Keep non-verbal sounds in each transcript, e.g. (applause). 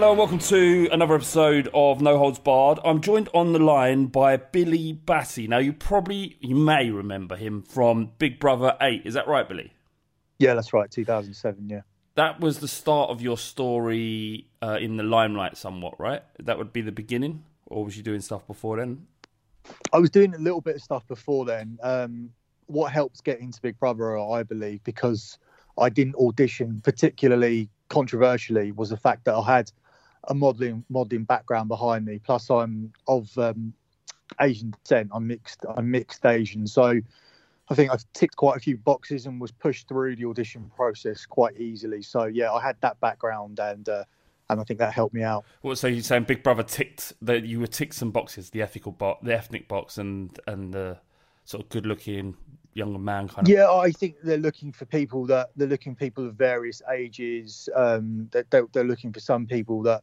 Hello and welcome to another episode of No Holds Barred. I'm joined on the line by Billy Bhatti. Now you probably you may remember him from Big Brother 8. Is that right, Billy? Yeah, that's right. 2007. Yeah. That was the start of your story uh, in the limelight somewhat, right? That would be the beginning or was you doing stuff before then? I was doing a little bit of stuff before then. Um, what helped get into Big Brother, I believe, because I didn't audition particularly controversially, was the fact that I had a modelling modelling background behind me. Plus, I'm of um, Asian descent. I'm mixed. I'm mixed Asian, so I think I've ticked quite a few boxes and was pushed through the audition process quite easily. So yeah, I had that background and. Uh, and I think that helped me out. What so you're saying Big Brother ticked that you were ticked some boxes, the ethical box, the ethnic box, and and the sort of good looking younger man kind of. Yeah, I think they're looking for people that they're looking for people of various ages. Um, that they're, they're looking for some people that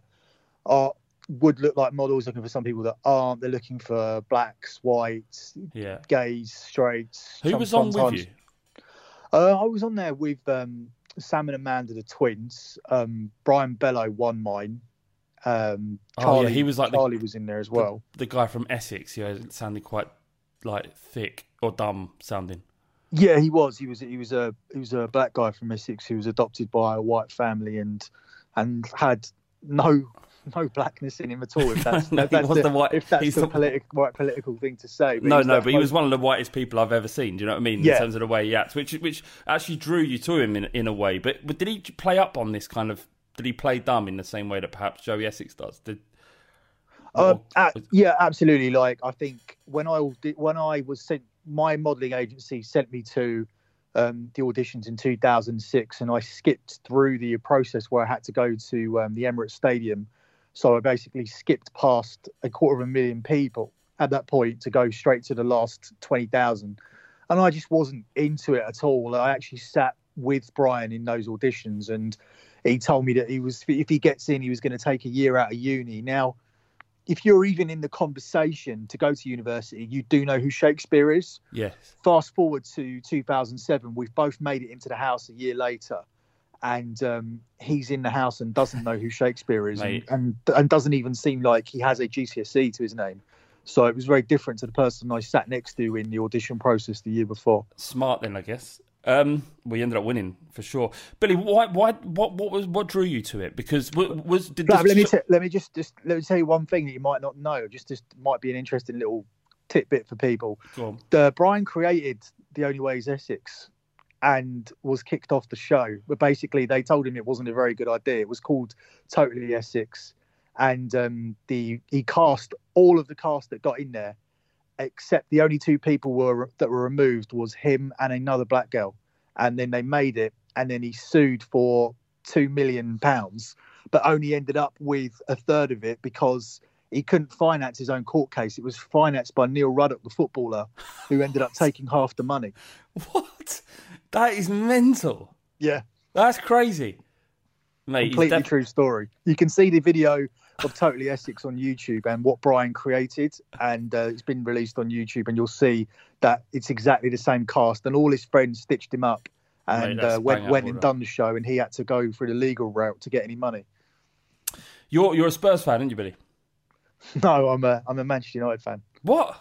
are would look like models. Looking for some people that aren't. They're looking for blacks, whites, Yeah. gays, straights. Who some- was on with you? Uh, I was on there with um, Sam and Amanda, the twins. Um, Brian Belo won mine. Um, Oh, yeah, Charlie, he was like the- Charlie was in there as well. The guy from Essex, who sounded quite like thick or dumb sounding. Yeah, he was. He was. He was a. He was a black guy from Essex who was adopted by a white family and and had no (laughs) no blackness in him at all. If that's, (laughs) No, if that's the, the white- if that's the, the- right political thing to say. No, no, but he was one of the whitest people I've ever seen. Do you know what I mean? Yeah. In terms of the way he acts, which which actually drew you to him in in a way. But, but did he play up on this kind of? Did he play dumb in the same way that perhaps Joey Essex does? Did Um, or- a- yeah, absolutely. Like I think when I did, when I was sent, my modelling agency sent me to um, the auditions in 2006, and I skipped through the process where I had to go to um, the Emirates Stadium. So I basically skipped past a quarter of a million people at that point to go straight to the last 20,000, and I just wasn't into it at all. I actually sat with Brian in those auditions, and he told me that he was if he gets in, he was going to take a year out of uni. Now if you're even in the conversation to go to university, you do know who Shakespeare is. yes, Fast forward to 2007, we've both made it into the house a year later, and um, he's in the house and doesn't know who Shakespeare is, and, and and doesn't even seem like he has a GCSE to his name. So it was very different to the person I sat next to in the audition process the year before. smart then I guess. Um, we ended up winning for sure. Billy, why why what what was what drew you to it? Because was, was did this- let me t- let me just just let me tell you one thing that you might not know. Just just might be an interesting little tidbit for people. The Brian created The Only Way is Essex and was kicked off the show. But basically, they told him it wasn't a very good idea. It was called Totally Essex, and um, the he cast all of the cast that got in there, except the only two people were that were removed was him and another black girl. And then they made it, and then he sued for two million pounds, but only ended up with a third of it because he couldn't finance his own court case. It was financed by Neil Ruddock, the footballer, who ended up (laughs) taking half the money. What? That is mental. Yeah, That's crazy, mate. completely def- true story. You can see the video of Totally Essex on YouTube and what Brian created, and uh, it's been released on YouTube, and you'll see that it's exactly the same cast, and all his friends stitched him up and that's uh, went went and done the show, and he had to go through the legal route to get any money. You're you're a Spurs fan, aren't you, Billy? (laughs) No, I'm a I'm a Manchester United fan. What?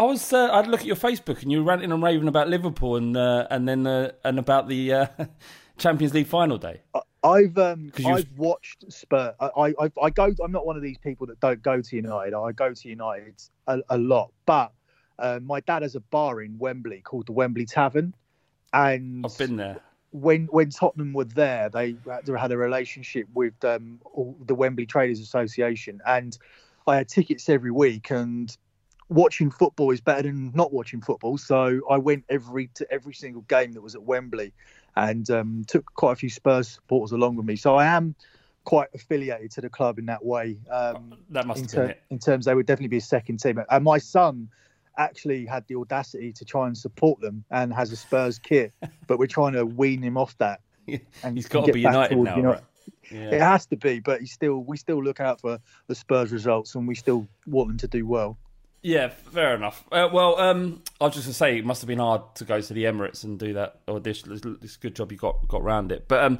I was. Uh, I'd look at your Facebook and you were ranting and raving about Liverpool and uh, and then uh, and about the uh, (laughs) Champions League final day. I've um you was- I've watched Spurs. I, I I- I go. I'm not one of these people that don't go to United. I go to United a, a lot, but uh, my dad has a bar in Wembley called the Wembley Tavern, and I've been there. when when Tottenham were there, they had had a relationship with um, all- the Wembley Traders Association, and I had tickets every week. And watching football is better than not watching football, so I went every to every single game that was at Wembley, and um, took quite a few Spurs supporters along with me. So I am quite affiliated to the club in that way. Um, That must in, ter- it. in terms they would definitely be a second team. And my son actually had the audacity to try and support them and has a Spurs kit, (laughs) but we're trying to wean him off that. And he's got to be United towards now, United. right? Yeah. It has to be, but he still we still look out for the Spurs results and we still want them to do well. Yeah, fair enough. Uh, well, um, I was just going to say it must have been hard to go to the Emirates and do that audition. It's, it's a good job you got got around it. But um,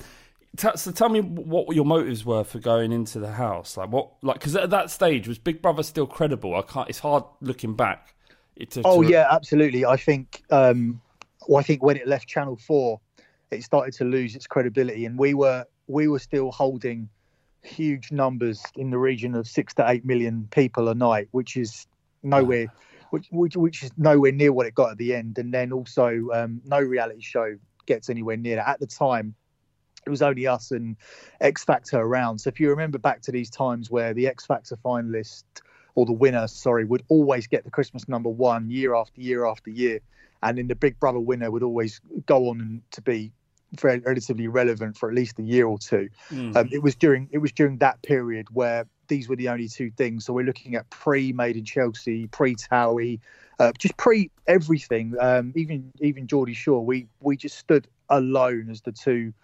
t- so tell me what your motives were for going into the house. Like what, like because at that stage was Big Brother still credible? I can't. It's hard looking back. To, Oh to- yeah, absolutely. I think um, well, I think when it left Channel Four, it started to lose its credibility, and we were we were still holding huge numbers in the region of six to eight million people a night, which is nowhere, (laughs) which which, which is nowhere near what it got at the end. And then also, um, no reality show gets anywhere near that. At the time, it was only us and X Factor around. So if you remember back to these times where the X Factor finalist or the winner, sorry, would always get the Christmas number one year after year after year, and then the Big Brother winner would always go on and to be very relatively relevant for at least a year or two. Mm. Um, it was during it was during that period where these were the only two things. So we're looking at pre Made in Chelsea, pre Towie, uh, just pre everything. Um, even even Geordie Shore, we we just stood alone as the two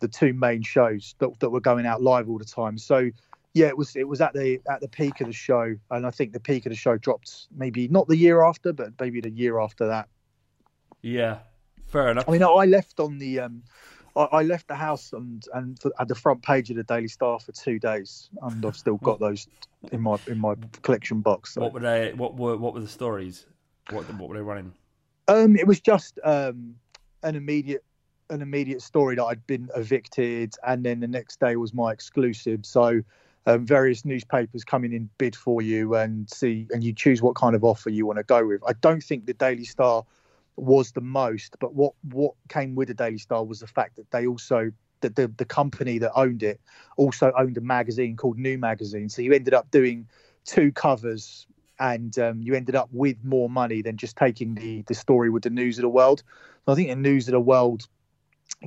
the two main shows that, that were going out live all the time. So yeah, it was it was at the at the peak of the show, and I think the peak of the show dropped maybe not the year after, but maybe the year after that. yeah, fair enough. I mean, I left on the um, I, I left the house and and at the front page of the Daily Star for two days, and I've still got those in my in my collection box. So. What were they? What were what were the stories? What what were they running? Um, it was just um, an immediate an immediate story that I'd been evicted, and then the next day was my exclusive. So. Um, various newspapers coming in bid for you and see and you choose what kind of offer you want to go with. I don't think the Daily Star was the most, but what what came with the Daily Star was the fact that they also that the the company that owned it also owned a magazine called New Magazine. So you ended up doing two covers and um, you ended up with more money than just taking the the story with the News of the World. So I think the News of the World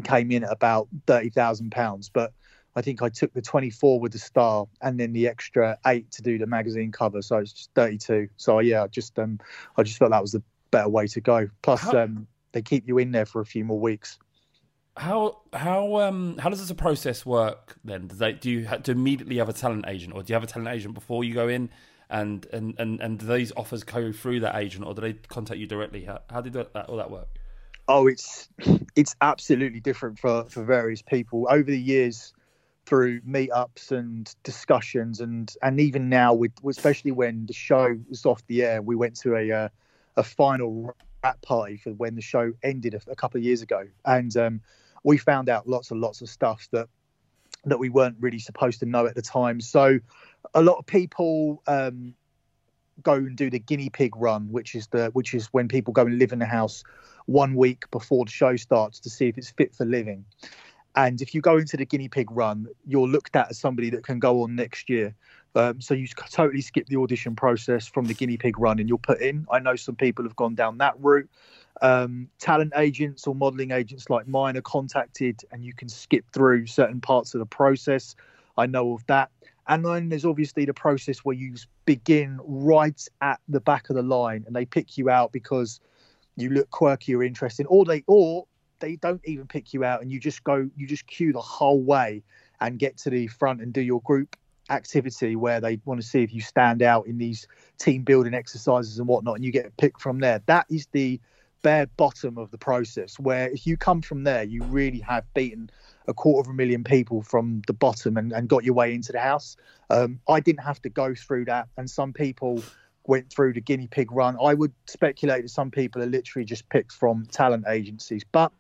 came in at about thirty thousand pounds, but I think I took the twenty four with the Star and then the extra eight to do the magazine cover, so it's just thirty two. So yeah, I just um I just felt that was the better way to go. Plus, How- um, they keep you in there for a few more weeks. How how um how does this process work then? Does they do you have to immediately have a talent agent, or do you have a talent agent before you go in? And and and and do these offers go through that agent, or do they contact you directly? How how did that all that work? Oh, it's it's absolutely different for for various people over the years through meetups and discussions and and even now with especially when the show was off the air we went to a uh, a final rap party for when the show ended a, a couple of years ago and um, we found out lots and lots of stuff that that we weren't really supposed to know at the time so a lot of people um, go and do the guinea pig run which is the which is when people go and live in the house one week before the show starts to see if it's fit for living. And if you go into the guinea pig run, you're looked at as somebody that can go on next year. Um, so you totally skip the audition process from the guinea pig run and you're put in. I know some people have gone down that route. Um, talent agents or modeling agents like mine are contacted and you can skip through certain parts of the process. I know of that. And then there's obviously the process where you begin right at the back of the line and they pick you out because you look quirky or interesting, or they or they don't even pick you out and you just go you just queue the whole way and get to the front and do your group activity where they want to see if you stand out in these team building exercises and whatnot and you get picked from there that is the bare bottom of the process where if you come from there you really have beaten a quarter of a million people from the bottom and, and got your way into the house. Um, I didn't have to go through that, and some people went through the guinea pig run. I would speculate that some people are literally just picked from talent agencies, but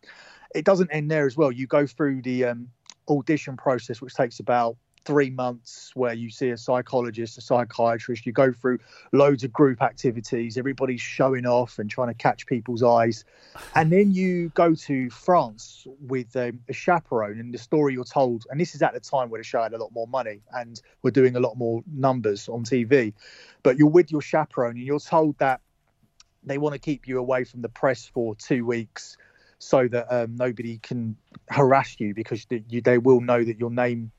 it doesn't end there as well. You go through the um, audition process, which takes about three months where you see a psychologist, a psychiatrist, you go through loads of group activities, everybody's showing off and trying to catch people's eyes. And then you go to France with um, a chaperone, and the story you're told, and this is at the time where the show had a lot more money and we're doing a lot more numbers on TV, but you're with your chaperone and you're told that they want to keep you away from the press for two weeks so that um, nobody can harass you because they, you, they will know that your name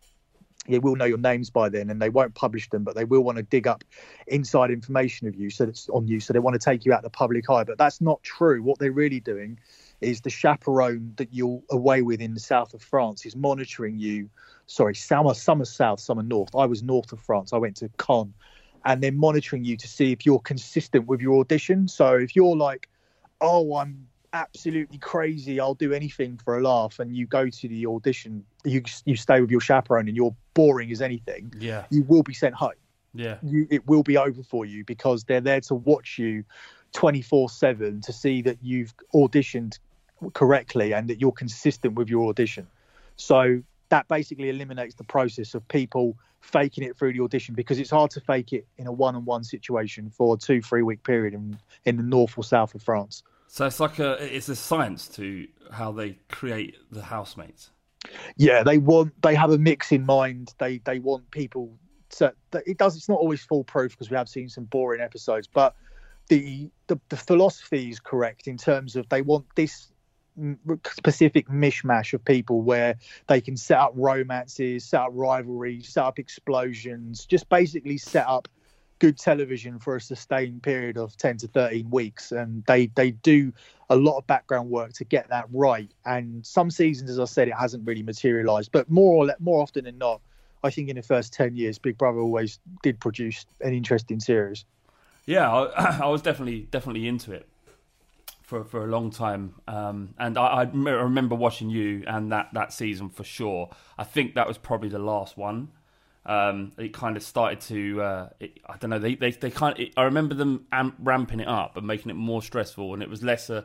they will know your names by then and they won't publish them but they will want to dig up inside information of you so that's on you so they want to take you out the public eye. But that's not true. What they're really doing is the chaperone that you're away with in the south of france is monitoring you. Sorry summer, are south summer north. I was north of france. I went to Caen and they're monitoring you to see if you're consistent with your audition. So if you're like oh i'm absolutely crazy. I'll do anything for a laugh and you go to the audition you you stay with your chaperone and you're boring as anything Yeah, you will be sent home. Yeah, you it will be over for you because they're there to watch you 24/7 to see that you've auditioned correctly and that you're consistent with your audition. So that basically eliminates the process of people faking it through the audition because it's hard to fake it in a one-on-one situation for a two three week period in in the north or south of France So it's like a it's a science to how they create the housemates. yeah they want they have a mix in mind they they want people to it does it's not always foolproof because we have seen some boring episodes but the, the the philosophy is correct in terms of they want this specific mishmash of people where they can set up romances set up rivalries set up explosions just basically set up good television for a sustained period of 10 to 13 weeks and they they do a lot of background work to get that right and some seasons as i said it hasn't really materialized but more or less, more often than not i think in the first 10 years big brother always did produce an interesting series Yeah, I, (clears throat) I was definitely definitely into it for for a long time, um, and I, I remember watching you and that that season for sure. I think that was probably the last one. Um, it kind of started to uh, it, I don't know they they, they kind of, I remember them amp, ramping it up and making it more stressful, and it was less a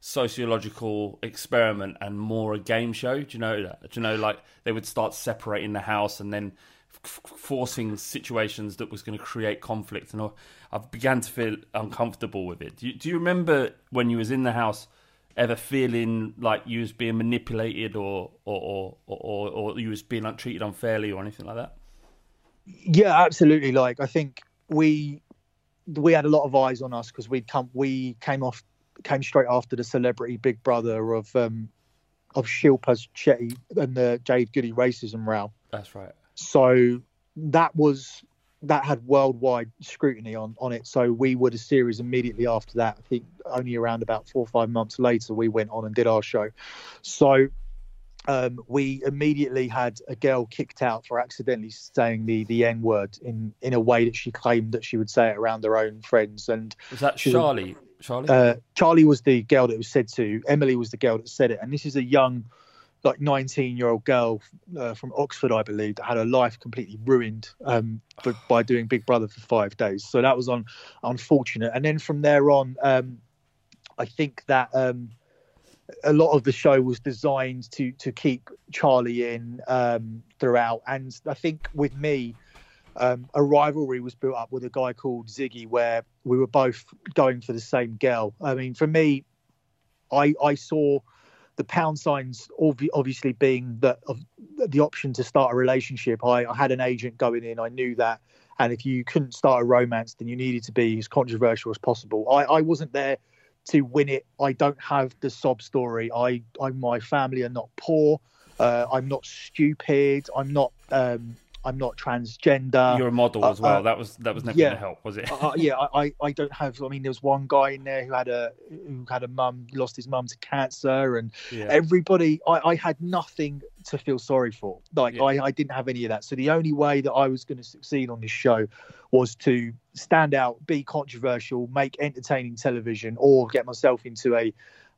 sociological experiment and more a game show. Do you know that? Do you know like they would start separating the house and then f- forcing situations that was going to create conflict, and I, I began to feel uncomfortable with it. Do you, do you remember when you was in the house? Ever feeling like you was being manipulated, or or or, or, or you was being like, treated unfairly, or anything like that? Yeah absolutely. Like i think we we had a lot of eyes on us because we'd come we came off came straight after the celebrity big brother of um of Shilpa Shetty and the jade goody racism row. That's right. so that was that had worldwide scrutiny on on it. So we were the series immediately after that. I think only around about four or five months later we went on and did our show. So um, we immediately had a girl kicked out for accidentally saying the the n word in in a way that she claimed that she would say it around her own friends and Was that Charlie? Charlie? uh, Charlie was the girl that was said to. Emily was the girl that said it. And this is a young, like 19 year old girl uh, from Oxford, I believe, that had her life completely ruined um, for, by doing Big Brother for five days. So that was on unfortunate. And then from there on, um, I think that um, a lot of the show was designed to to keep Charlie in um, throughout. And I think with me, um, a rivalry was built up with a guy called Ziggy, where we were both going for the same girl. I mean, for me, I I saw the pound signs obviously being the the option to start a relationship. I, I had an agent going in. I knew that, and if you couldn't start a romance, then you needed to be as controversial as possible. I, I wasn't there to win it. I don't have the sob story. I, I my family are not poor. Uh, I'm not stupid. I'm not. Um, I'm not transgender. You're a model uh, as well. uh, that was that was never yeah. going to help, was it? uh, yeah, I, I- I don't have. I mean, there was one guy in there who had a who had a mum, lost his mum to cancer, and yeah. everybody. I, I had nothing to feel sorry for. Like Yeah. I, I didn't have any of that. So the only way that I was going to succeed on this show was to stand out, be controversial, make entertaining television, or get myself into a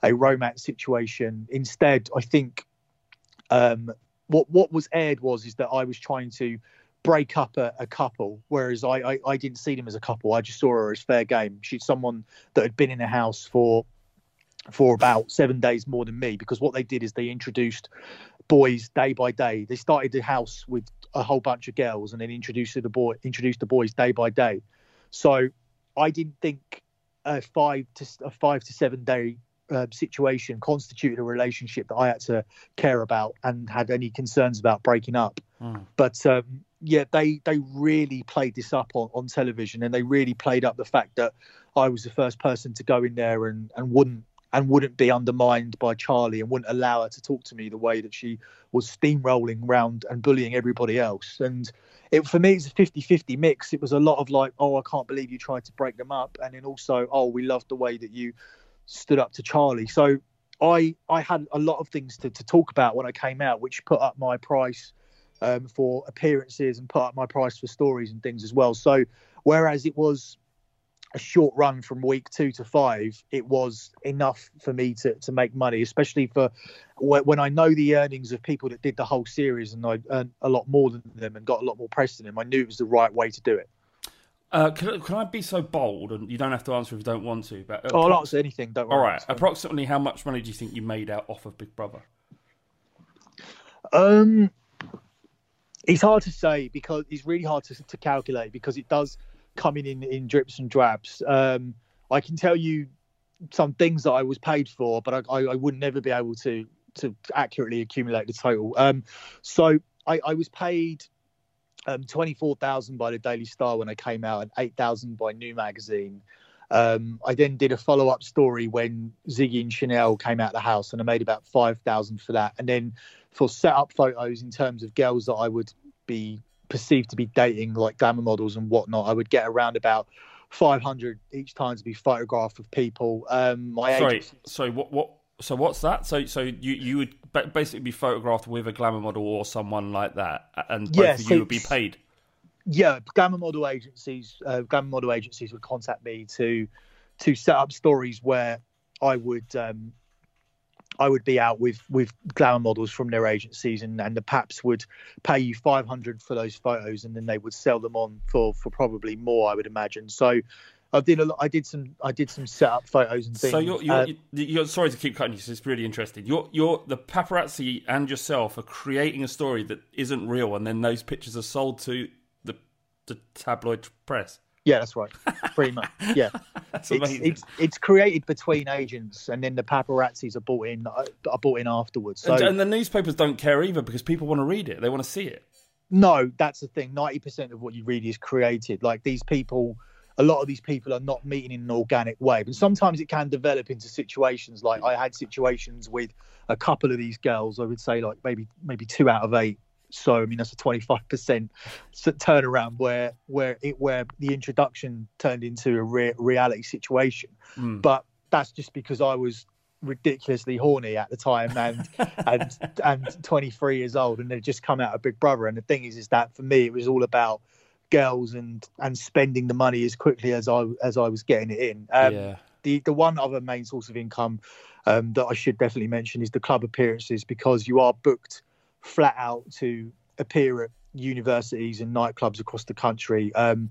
a romance situation. Instead, I think um, what what was aired was is that I was trying to break up a, a couple, whereas I, I I didn't see them as a couple. I just saw her as fair game. She's someone that had been in a house for for about seven days more than me because what they did is they introduced boys day by day. They started the house with a whole bunch of girls and then introduced the boy introduced the boys day by day. So I didn't think a five to a five to seven day uh, situation constituted a relationship that I had to care about and had any concerns about breaking up. Mm. But um, yeah, they they really played this up on, on television, and they really played up the fact that I was the first person to go in there and, and wouldn't and wouldn't be undermined by Charlie and wouldn't allow her to talk to me the way that she was steamrolling around and bullying everybody else. And it for me, it's a 50 50 mix. It was a lot of like, oh, I can't believe you tried to break them up. And then also, oh, we love the way that you stood up to Charlie. So I I had a lot of things to, to talk about when I came out, which put up my price um, for appearances and put up my price for stories and things as well. So whereas it was a short run from week two to five, it was enough for me to, to make money, especially for when I know the earnings of people that did the whole series and I earned a lot more than them and got a lot more press than them. I knew it was the right way to do it. Uh, can, can I be so bold, and you don't have to answer if you don't want to, but oh, I'll answer anything. Don't worry. All right. Approximately how much money do you think you made out off of Big Brother? Um, it's hard to say because it's really hard to, to calculate because it does come in, in in drips and drabs. Um, I can tell you some things that I was paid for, but I, I, I would never be able to to accurately accumulate the total. Um, so I, I was paid um, twenty four thousand by the Daily Star when I came out, and eight thousand by New Magazine. Um, I then did a follow up story when Ziggy and Chanel came out of the house, and I made about five thousand for that. And then for set up photos in terms of girls that I would be perceived to be dating, like glamour models and whatnot, I would get around about five hundred each time to be photographed with people. Um, my Sorry, agency- sorry. What what? So what's that? So so you you would basically be photographed with a glamour model or someone like that, and both Yeah, of so you would be paid. yeah, glamour model agencies, uh, glamour model agencies would contact me to to set up stories where I would um, I would be out with with glamour models from their agencies, and and the Paps would pay you five hundred for those photos, and then they would sell them on for for probably more, I would imagine. So. I did a lot. I did some. I did some setup photos and things. So you're, you're, Uh, you're sorry to keep cutting you. It's really interesting. You're you're the paparazzi and yourself are creating a story that isn't real, and then those pictures are sold to the the tabloid press. yeah, that's right. Pretty much. (laughs) Yeah. That's it's, amazing. it's it's created between agents, and then the paparazzis are bought in. uh, Are bought in afterwards. So and, and the newspapers don't care either because people want to read it. They want to see it. no, that's the thing. Ninety percent of what you read is created. Like these people, a lot of these people are not meeting in an organic way, but sometimes it can develop into situations. Like I had situations with a couple of these girls. I would say like maybe maybe two out of eight. So I mean that's a twenty five percent turnaround where where it where the introduction turned into a re- reality situation. Mm. But that's just because I was ridiculously horny at the time and (laughs) and and 23 years old and they'd just come out of Big Brother. And the thing is, is that for me it was all about girls and and spending the money as quickly as I as I was getting it in. Um, yeah. the the one other main source of income um, that I should definitely mention is the club appearances because you are booked flat out to appear at universities and nightclubs across the country. Um,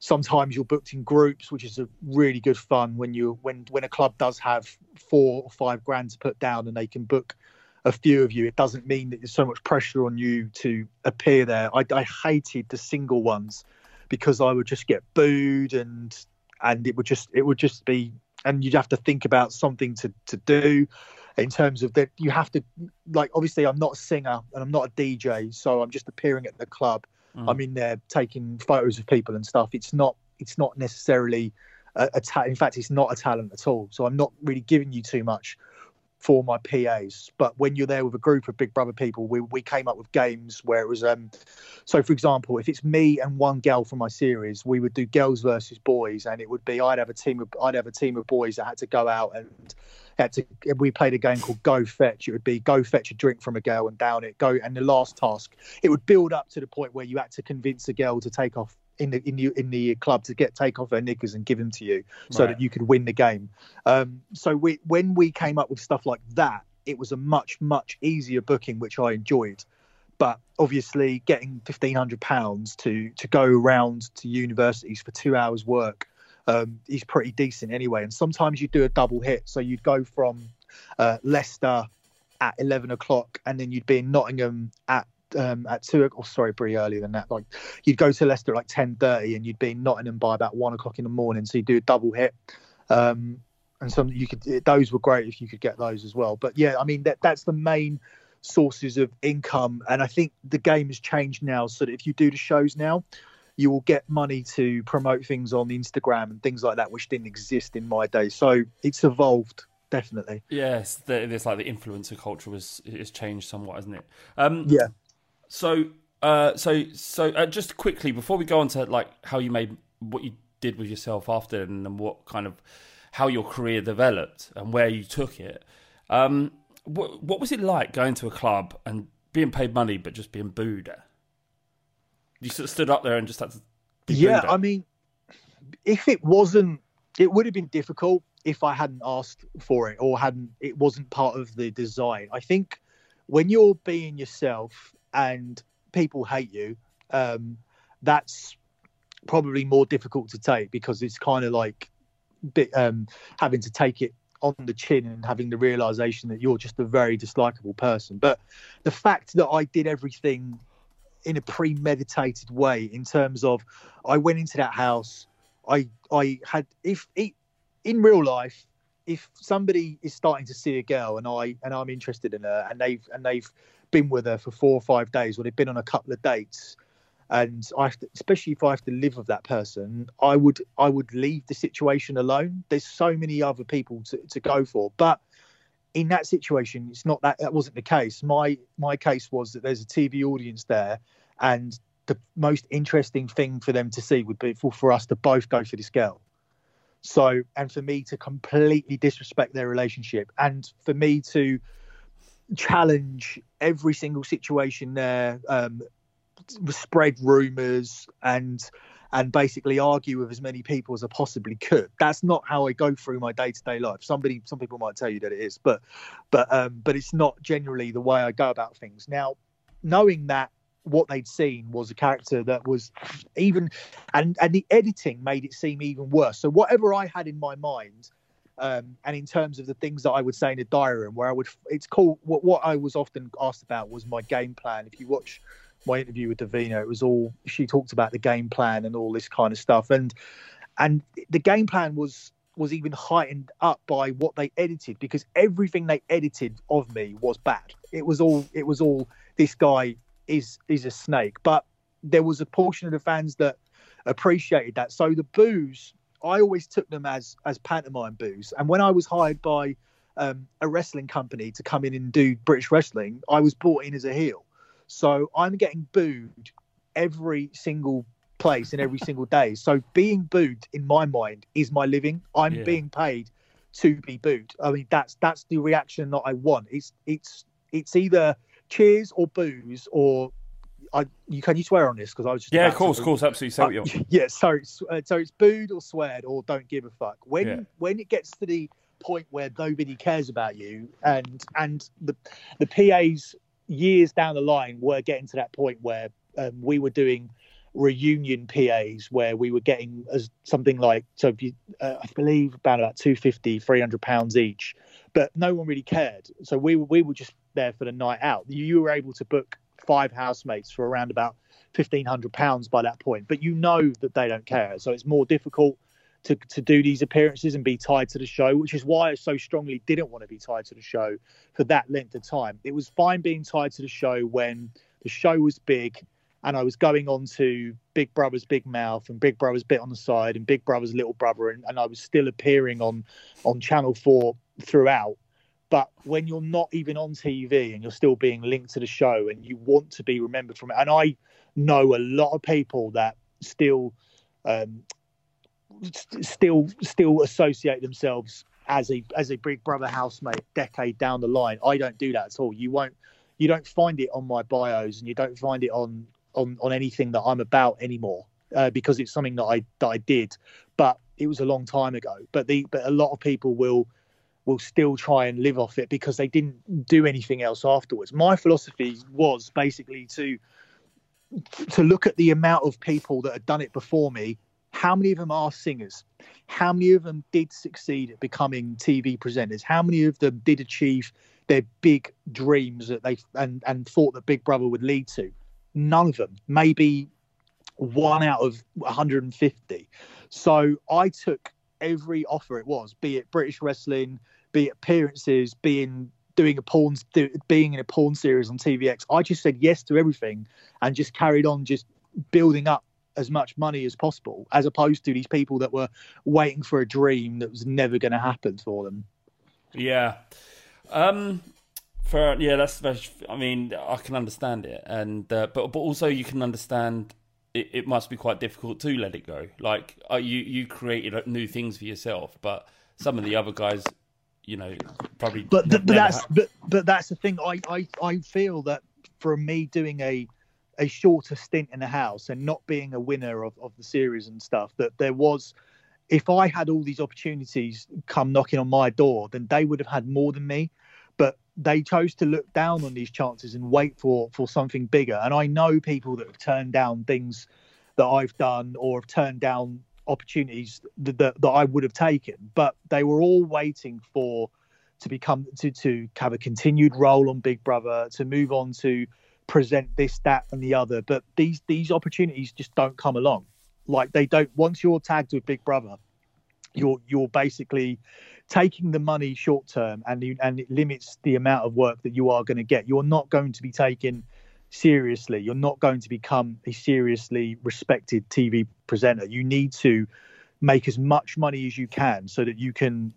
sometimes you're booked in groups, which is a really good fun when you when when a club does have four or five grand to put down and they can book a few of you. It doesn't mean that there's so much pressure on you to appear there. I, I hated the single ones because I would just get booed and and it would just it would just be and you'd have to think about something to to do in terms of that you have to like obviously I'm not a singer and I'm not a DJ so I'm just appearing at the club Mm. I'm in there taking photos of people and stuff it's not it's not necessarily a, a ta- in fact it's not a talent at all so I'm not really giving you too much for my PAs but when you're there with a group of Big Brother people we, we came up with games where it was um so for example if it's me and one girl from my series we would do girls versus boys and it would be I'd have a team of I'd have a team of boys that had to go out and had to we played a game called go fetch. It would be go fetch a drink from a girl and down it go and the last task it would build up to the point where you had to convince a girl to take off in the in the in the club to get take off their knickers and give them to you so that you could win the game um, so we when we came up with stuff like that it was a much much easier booking, which I enjoyed. But obviously, getting fifteen hundred pounds to to go around to universities for two hours work um, is pretty decent anyway. And sometimes you do a double hit, so you'd go from uh, Leicester at eleven o'clock, and then you'd be in Nottingham at um, at two. Oh, sorry, pretty earlier than that. Like you'd go to Leicester at like ten thirty, and you'd be in Nottingham by about one o'clock in the morning. So you do a double hit. Um, and some you could those were great if you could get those as well. But yeah, I mean that that's the main sources of income, and I think the game has changed now. So that if you do the shows now, you will get money to promote things on Instagram and things like that, which didn't exist in my day. So it's evolved definitely. Yes, there's like the influencer culture was has changed somewhat, hasn't it? Um, Yeah. So, uh, so, so, uh, just quickly before we go on to like how you made what you did with yourself after, and then what kind of how your career developed and where you took it. Um, what what was it like going to a club and being paid money but just being booed at? You sort of stood up there and just had to. Be Yeah, booed? I mean, if it wasn't, it would have been difficult if I hadn't asked for it or hadn't. It wasn't part of the design. I think when you're being yourself and people hate you, um, that's probably more difficult to take because it's kind of like bit, um, having to take it on the chin and having the realization that you're just a very dislikable person. But the fact that I did everything in a premeditated way in terms of I went into that house. I I had if in real life, if somebody is starting to see a girl and I and I'm interested in her and they've and they've been with her for four or five days or they've been on a couple of dates and I to, especially if I have to live with that person, I would I would leave the situation alone. There's so many other people to, to go for, but in that situation, it's not that that wasn't the case. My my case was that there's a TV audience there, and the most interesting thing for them to see would be for, for us to both go for this girl. So, and for me to completely disrespect their relationship, and for me to challenge every single situation there, um, spread rumors and and basically argue with as many people as I possibly could. That's not how I go through my day to day life. Somebody, some people might tell you that it is, but but um, but it's not generally the way I go about things. Now, knowing that what they'd seen was a character that was even, and and the editing made it seem even worse. So whatever I had in my mind. Um, and in terms of the things that I would say in a diary room, where I would, it's called what, what I was often asked about was my game plan. If you watch my interview with Davina, it was all she talked about the game plan and all this kind of stuff, and and the game plan was was even heightened up by what they edited because everything they edited of me was bad. It was all it was all this guy is is a snake, but there was a portion of the fans that appreciated that. So the booze, I always took them as as pantomime booze, and when I was hired by um, a wrestling company to come in and do British wrestling, I was brought in as a heel. So I'm getting booed every single place and every single day. So being booed in my mind is my living. I'm Yeah. being paid to be booed. I mean that's that's the reaction that I want. It's it's it's either cheers or boos or I you can you swear on this because I was just yeah, of course, of course, absolutely. You're. uh, (laughs) yeah, so it's uh, so it's booed or sweared or don't give a fuck. When Yeah. when it gets to the point where nobody cares about you and and the the PAs years down the line were getting to that point where um, we were doing reunion PAs where we were getting as something like so if you, uh, I believe about about 250 300 pounds each but no one really cared so we were we were just there for the night out you, you were able to book five housemates for around about 1500 pounds by that point. But you know that they don't care. So it's more difficult to, to do these appearances and be tied to the show which is why i so strongly didn't want to be tied to the show for that length of time. It was fine being tied to the show when the show was big and I was going on to Big Brother's Big Mouth and Big Brother's Bit on the Side and Big Brother's Little Brother, and, and I was still appearing on on Channel Four throughout. But when you're not even on TV and you're still being linked to the show and you want to be remembered from it, and I know a lot of people that still um, st- still still associate themselves as a as a Big Brother housemate decade down the line. I don't do that at all. You won't you don't find it on my bios and you don't find it on on on anything that I'm about anymore uh, because it's something that I that I did, but it was a long time ago. But the but a lot of people will will still try and live off it because they didn't do anything else afterwards. My philosophy was basically to to look at the amount of people that had done it before me. How many of them are singers? How many of them did succeed at becoming TV presenters? How many of them did achieve their big dreams that they and and thought that Big Brother would lead to? None of them. Maybe one out of 150. So I took every offer it was, be it British wrestling, be appearances, being doing a porn, being in a porn series on TVX. I just said yes to everything and just carried on, just building up as much money as possible, as opposed to these people that were waiting for a dream that was never going to happen for them. Yeah. Um, for yeah, that's. I mean, I can understand it, and uh, but but also you can understand it, it must be quite difficult to let it go. Like uh, you you created new things for yourself, but some of the other guys, you know, probably. But but that's ha- but but that's the thing. I I I feel that for me doing a a shorter stint in the house and not being a winner of, of the series and stuff that there was if i had all these opportunities come knocking on my door then they would have had more than me but they chose to look down on these chances and wait for for something bigger. And I know people that have turned down things that I've done or have turned down opportunities that, that, that I would have taken, but they were all waiting for to become to to have a continued role on Big Brother, to move on to present this, that, and the other. But these these opportunities just don't come along. Like they don't. Once you're tagged with Big Brother, you're you're basically taking the money short term and you, and it limits the amount of work that you are going to get. You're not going to be taken seriously. You're not going to become a seriously respected TV presenter. You need to make as much money as you can so that you can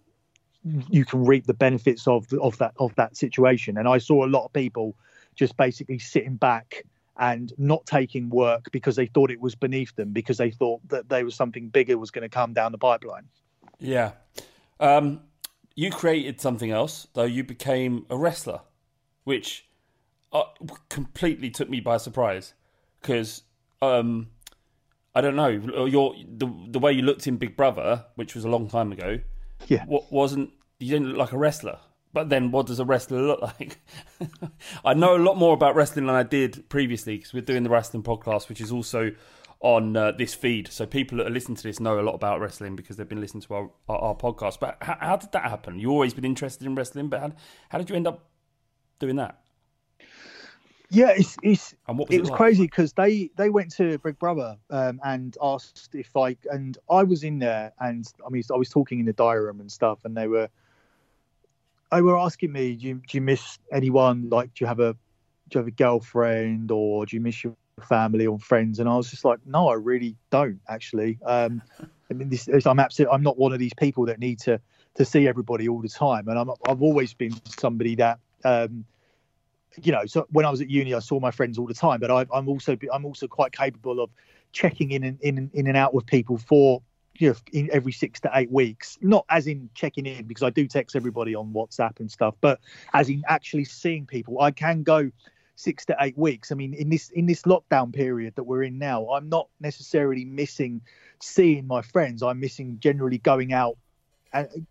you can reap the benefits of of that of that situation. And I saw a lot of people just basically sitting back and not taking work because they thought it was beneath them because they thought that there was something bigger was going to come down the pipeline. Yeah. Um, you created something else, though. You became a wrestler, which uh, completely took me by surprise because um, I don't know your the the way you looked in Big Brother, which was a long time ago. Yeah, what wasn't you didn't look like a wrestler. But then, what does a wrestler look like? (laughs) I know a lot more about wrestling than I did previously because we're doing the wrestling podcast, which is also on uh, this feed. So people that are listening to this know a lot about wrestling because they've been listening to our, our, our podcast. But how, how, did that happen? You've always been interested in wrestling, but how, how did you end up doing that? Yeah, it's, it's was it, was like? crazy because they they went to Big Brother um, and asked if I and I was in there and I mean I was talking in the diary room and stuff and they were they were asking me do you, do you miss anyone like do you have a do you have a girlfriend or do you miss your family or friends, and I was just like, no, I really don't actually. Um, I mean, this, I'm absolutely, I'm not one of these people that need to to see everybody all the time, and I'm, I've always been somebody that. Um, you know, so when I was at uni, I saw my friends all the time, but I, am also I'm also quite capable of checking in and in, in and out with people for you know in every six to eight weeks. Not as in checking in because I do text everybody on WhatsApp and stuff, but as in actually seeing people. I can go six to eight weeks. I mean, in this in this lockdown period that we're in now, I'm not necessarily missing seeing my friends. I'm missing generally going out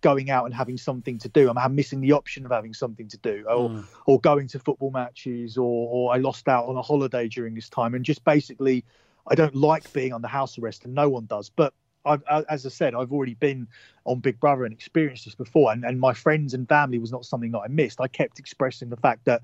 going out and having something to do. I'm, missing the option of having something to do, or mm. or going to football matches, or or I lost out on a holiday during this time, and just basically, I don't like being on the house arrest, and no one does. But I've, as I said, I've already been on Big Brother and experienced this before, and, and my friends and family was not something that I missed. I kept expressing the fact that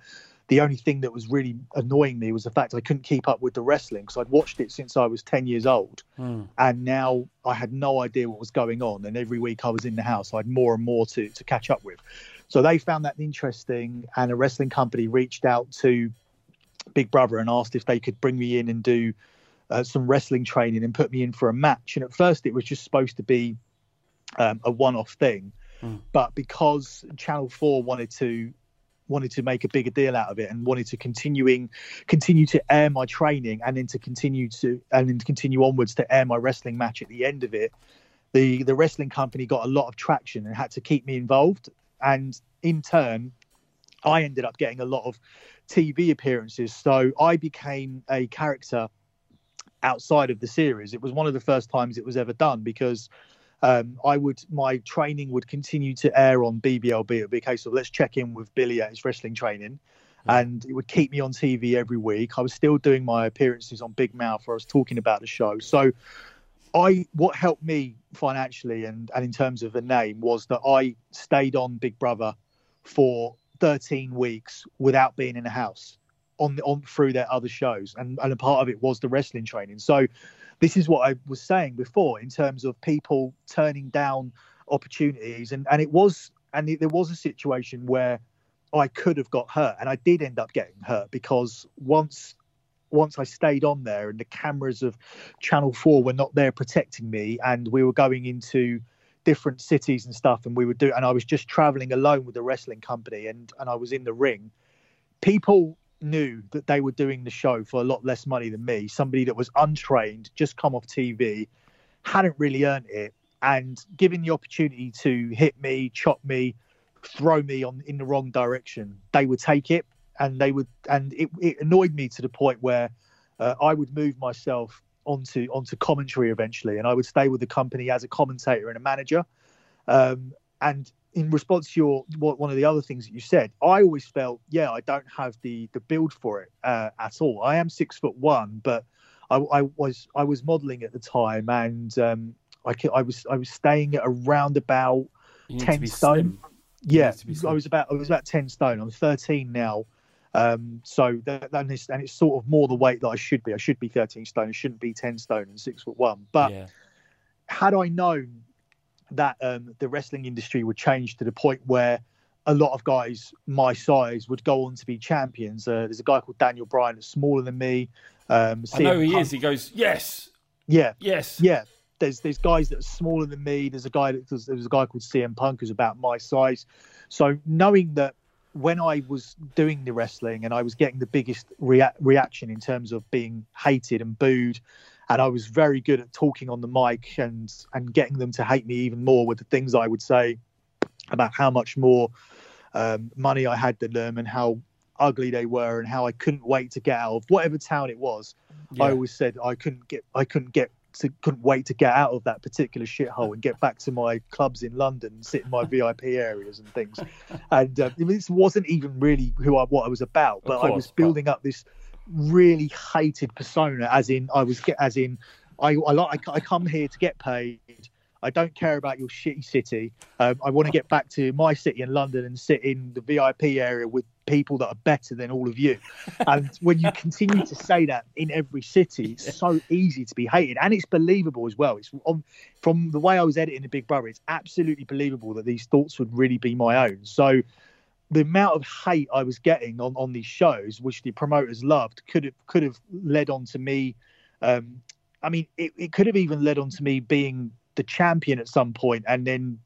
the only thing that was really annoying me was the fact I couldn't keep up with the wrestling because I'd watched it since I was 10 years old. Mm. And now I had no idea what was going on. And every week I was in the house, I had more and more to, to catch up with. So they found that interesting. And a wrestling company reached out to Big Brother and asked if they could bring me in and do uh, some wrestling training and put me in for a match. And at first it was just supposed to be um, a one off thing. Mm. But because Channel 4 wanted to wanted to make a bigger deal out of it and wanted to continuing continue to air my training and then to continue to and then to continue onwards to air my wrestling match at the end of it the the wrestling company got a lot of traction and had to keep me involved. And in turn i ended up getting a lot of tv appearances. So i became a character outside of the series. It was one of the first times it was ever done because um, I would my training would continue to air on BBLB. It would be a case of let's check in with Billy at his wrestling training, and it would keep me on TV every week. I was still doing my appearances on Big Mouth, where I was talking about the show. So, I what helped me financially and and in terms of the name was that I stayed on Big Brother for 13 weeks without being in a house on the, on through their other shows, and and a part of it was the wrestling training. So this is what I was saying before in terms of people turning down opportunities, and and it was and it, there was a situation where I could have got hurt, and I did end up getting hurt because once once I stayed on there and the cameras of Channel 4 were not there protecting me and we were going into different cities and stuff and we would do and I was just traveling alone with the wrestling company and and I was in the ring people knew that they were doing the show for a lot less money than me somebody that was untrained just come off TV hadn't really earned it and given the opportunity to hit me chop me throw me on in the wrong direction they would take it and they would and it, it annoyed me to the point where uh, I would move myself onto onto commentary eventually, and I would stay with the company as a commentator and a manager. Um, and in response to your what, one of the other things that you said, I always felt, yeah, I don't have the the build for it uh, at all. I am six foot one, but I, I was I was modelling at the time, and um, I, I was I was staying at around about You need to ten stone. slim. Yeah, need to be I was about I was about ten stone. I'm 13 now, um, so that, that is, and it's sort of more the weight that I should be. I should be 13 stone. I shouldn't be 10 stone and six foot one. But yeah. had I known that um, the wrestling industry would change to the point where a lot of guys my size would go on to be champions. Uh, there's a guy called Daniel Bryan that's smaller than me. Um, I know he is. He goes, yes, Yeah, yes. yeah. There's there's guys that are smaller than me. There's a guy that there's, there's a guy called CM Punk who's about my size. So knowing that when I was doing the wrestling and I was getting the biggest rea- reaction in terms of being hated and booed, and I was very good at talking on the mic and and getting them to hate me even more with the things I would say about how much more um, money I had than them and how ugly they were and how I couldn't wait to get out of whatever town it was. Yeah. I always said I couldn't get I couldn't get to, couldn't wait to get out of that particular shithole and get back to my clubs in London, and sit in my VIP areas and things. (laughs) And uh, this wasn't even really who I what I was about, but I was building up this really hated persona, as in I was get as in I I like I come here to get paid. I don't care about your shitty city. Um, I want to get back to my city in London and sit in the VIP area with people that are better than all of you. And when you continue to say that in every city, it's so easy to be hated, and it's believable as well. It's on, from the way I was editing the Big Brother, it's absolutely believable that these thoughts would really be my own. So the amount of hate I was getting on, on these shows, which the promoters loved, could have could have led on to me. Um, I mean, it, it could have even led on to me being the champion at some point, and then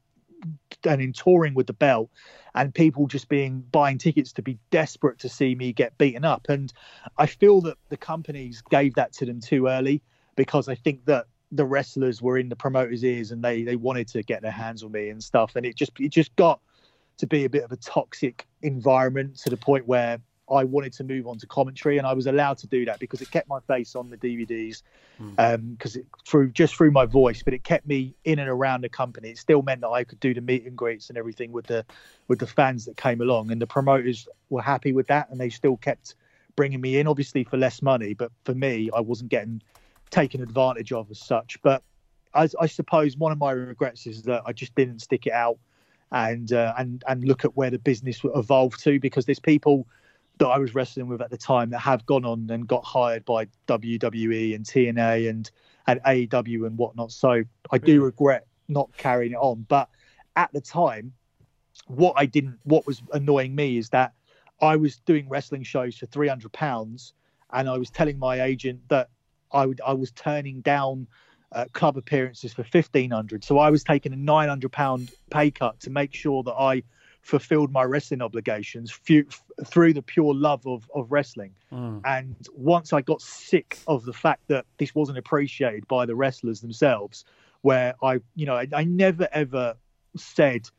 and in touring with the belt, and people just being buying tickets to be desperate to see me get beaten up. And I feel that the companies gave that to them too early because I think that the wrestlers were in the promoters' ears and they they wanted to get their hands on me and stuff, and it just it just got to be a bit of a toxic environment to the point where I wanted to move on to commentary, and I was allowed to do that because it kept my face on the DVDs, because hmm. um, it through just through my voice, but it kept me in and around the company. It still meant that I could do the meet and greets and everything with the with the fans that came along, and the promoters were happy with that, and they still kept bringing me in, obviously for less money, but for me, I wasn't getting taken advantage of as such. But I, I suppose one of my regrets is that I just didn't stick it out and uh, and and look at where the business evolved to because there's people that I was wrestling with at the time that have gone on and got hired by WWE and TNA and and AEW and whatnot. So I do regret not carrying it on. But at the time, what I didn't, what was annoying me is that I was doing wrestling shows for three hundred pounds, and I was telling my agent that I would I was turning down uh, club appearances for fifteen hundred. So I was taking a nine hundred pound pay cut to make sure that I fulfilled my wrestling obligations fu- through the pure love of, of wrestling. And once I got sick of the fact that this wasn't appreciated by the wrestlers themselves, where I, you know, I, I never ever said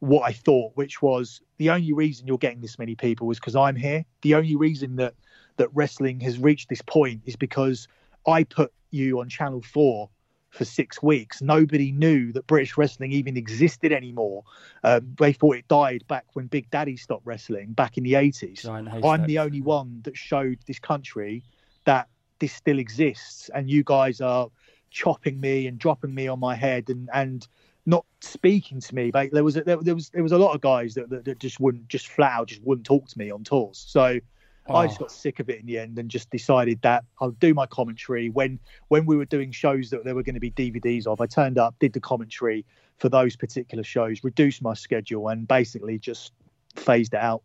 what I thought, which was the only reason you're getting this many people is because I'm here. The only reason that that wrestling has reached this point is because I put you on Channel Four for six weeks. Nobody knew that British wrestling even existed anymore. Um, they thought it died back when Big Daddy stopped wrestling back in the 80s. I'm the only one that showed this country that this still exists, and you guys are chopping me and dropping me on my head and and not speaking to me. But there was a, there, there was there was a lot of guys that, that, that just wouldn't just flat out just wouldn't talk to me on tours. So. I just Oh. got sick of it in the end and just decided that I'll do my commentary when when we were doing shows that there were going to be DVDs of. I turned up, did the commentary for those particular shows, reduced my schedule, and basically just phased it out.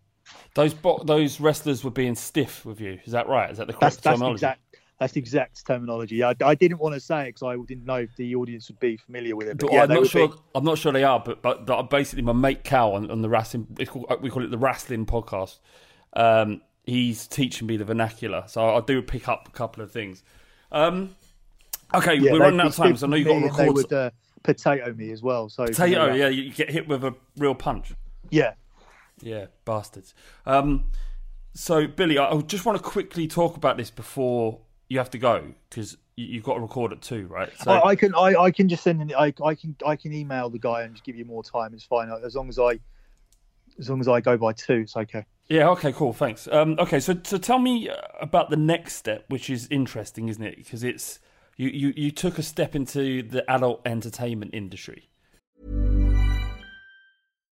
Those bo- those wrestlers were being stiff with you. Is that right? Is that the correct That's that's the terminology? exact that's the exact terminology. I, I didn't want to say it because I didn't know if the audience would be familiar with it. But But yeah, I'm not sure. be. I'm not sure they are, but but, but basically, my mate Cal on, on the wrestling, called, we call it the wrestling podcast. Um, he's teaching me the vernacular, so I do pick up a couple of things. Um, okay, Yeah, we're running out of time, so I know you've got to and They record. would uh, potato me as well. So Potato, yeah, you get hit with a real punch. yeah. Yeah, bastards. Um, so, Billie, I just want to quickly talk about this before you have to go because you, you've got to record at two, right? So, I, I can I, I can just send an, I, I can I can email the guy and just give you more time. It's fine as long as I as long as I go by two. It's okay. Yeah, okay, cool, thanks. Um, okay, so so tell me uh, about the next step, which is interesting, isn't it? Because it's you, you you took a step into the adult entertainment industry.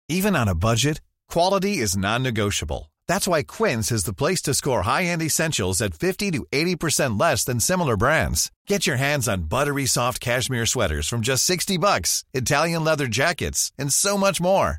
Even on a budget, quality is non-negotiable. That's why Quince is the place to score high-end essentials at 50 to 80% less than similar brands. Get your hands on buttery soft cashmere sweaters from just 60 bucks, Italian leather jackets, and so much more.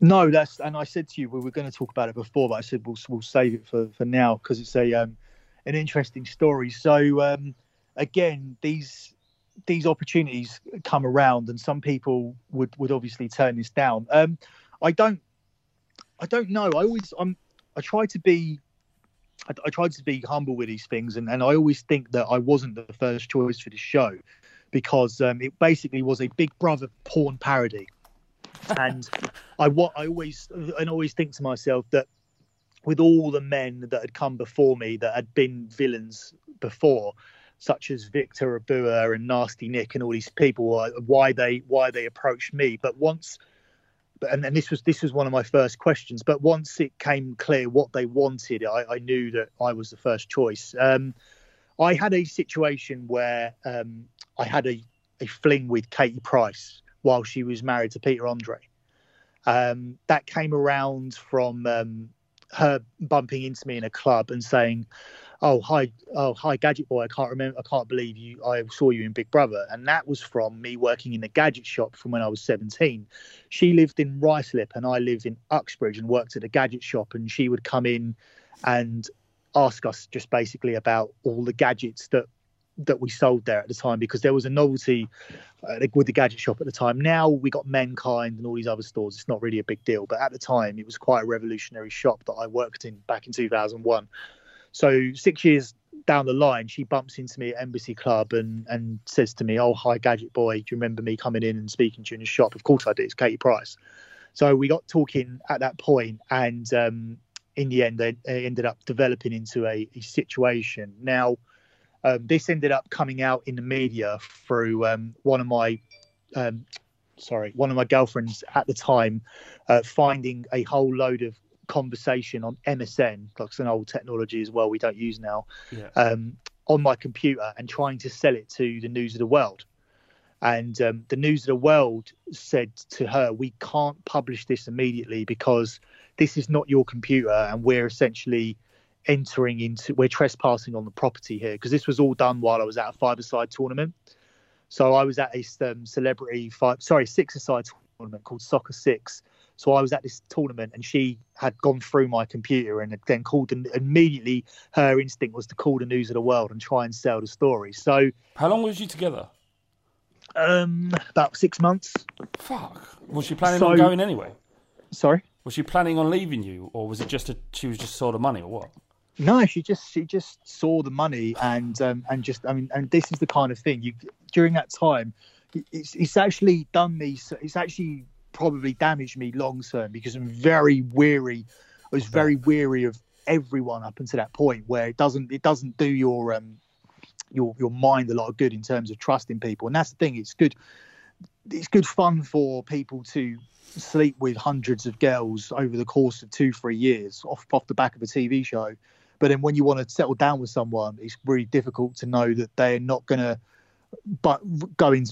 No, that's and I said to you we were going to talk about it before, but I said we'll we'll save it for for now because it's a um an interesting story. So um again, these these opportunities come around, and some people would would obviously turn this down. Um, I don't I don't know. I always I'm I try to be I, try to be humble with these things, and and I always think that I wasn't the first choice for the show because um, it basically was a Big Brother porn parody and I what I always and always think to myself that with all the men that had come before me that had been villains before, such as Victor Ebuwa and Nasty Nick and all these people, why they why they approached me. But once, and, and this was this was one of my first questions. But once it came clear what they wanted, I, I knew that I was the first choice. Um, I had a situation where um, I had a, a fling with Katie Price while she was married to Peter Andre. Um, that came around from um, her bumping into me in a club and saying, "Oh hi, oh hi, Gadget Boy. I can't remember. I can't believe you. I saw you in Big Brother." And that was from me working in the gadget shop from when I was 17. She lived in Ruislip and I lived in Uxbridge and worked at a gadget shop. And she would come in and ask us just basically about all the gadgets that that we sold there at the time because there was a novelty uh, with the gadget shop at the time. Now we got Menkind and all these other stores. It's not really a big deal, but at the time it was quite a revolutionary shop that I worked in back in 2001. So six years down the line, she bumps into me at Embassy Club and and says to me, "Oh, hi, Gadget Boy. Do you remember me coming in and speaking to you in the shop?" Of course I do. It's Katie Price. So we got talking at that point, and um, in the end, they, ended up developing into a, a situation. Now, um, this ended up coming out in the media through um, one of my, um, sorry, one of my girlfriends at the time, uh, finding a whole load of conversation on MSN, that's an old technology as well we don't use now, Yeah. um, on my computer and trying to sell it to the News of the World. And um, the News of the World said to her, "We can't publish this immediately because this is not your computer, and we're essentially entering into we're trespassing on the property here because this was all done while I was at a five-a-side tournament. So I was at a um, celebrity five, sorry, six-a-side tournament called Soccer Six. So I was at this tournament, and she had gone through my computer and had then called. And immediately, her instinct was to call the News of the World and try and sell the story. So How long was you together? um, about six months. Fuck. Was she planning So- on going anyway? Sorry. Was she planning on leaving you, or was it just a she was just saw of money, or what? No, she just she just saw the money and um, and just I mean and this is the kind of thing you during that time it's it's actually done me it's actually probably damaged me long term because I'm very weary I was very weary of everyone up until that point where it doesn't it doesn't do your um your your mind a lot of good in terms of trusting people. And that's the thing it's good it's good fun for people to sleep with hundreds of girls over the course of two three years off off the back of a TV show but then when you want to settle down with someone it's really difficult to know that they're not going to but go in,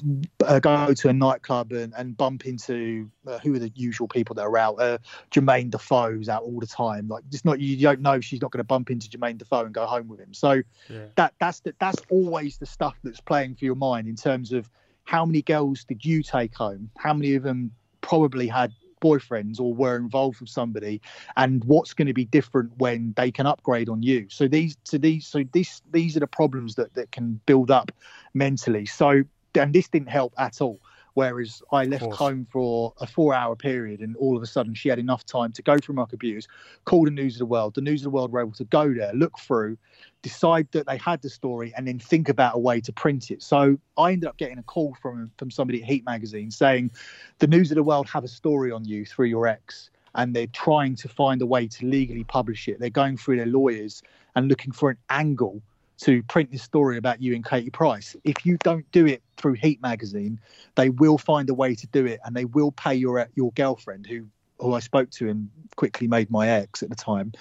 uh, go to a nightclub and, and bump into uh, who are the usual people that are out. Uh, Jermain Defoe's out all the time. Like it's not you don't know she's not going to bump into Jermain Defoe and go home with him. So Yeah. that that's the, that's always the stuff that's playing for your mind in terms of how many girls did you take home? How many of them probably had boyfriends or were involved with somebody and what's going to be different when they can upgrade on you. So these so these so these these are the problems that that can build up mentally. So and this didn't help at all whereas i left home for a four hour period and all of a sudden she had enough time to go through my computers call the news of the world. The news of the world were able to go there look through decide that they had the story and then think about a way to print it. So i ended up getting a call from from somebody at heat magazine saying the news of the world have a story on you through your ex and they're trying to find a way to legally publish it. They're going through their lawyers and looking for an angle to print this story about you and Katie Price. If you don't do it through Heat magazine, they will find a way to do it, and they will pay your your girlfriend, who who I spoke to and quickly made my ex at the time,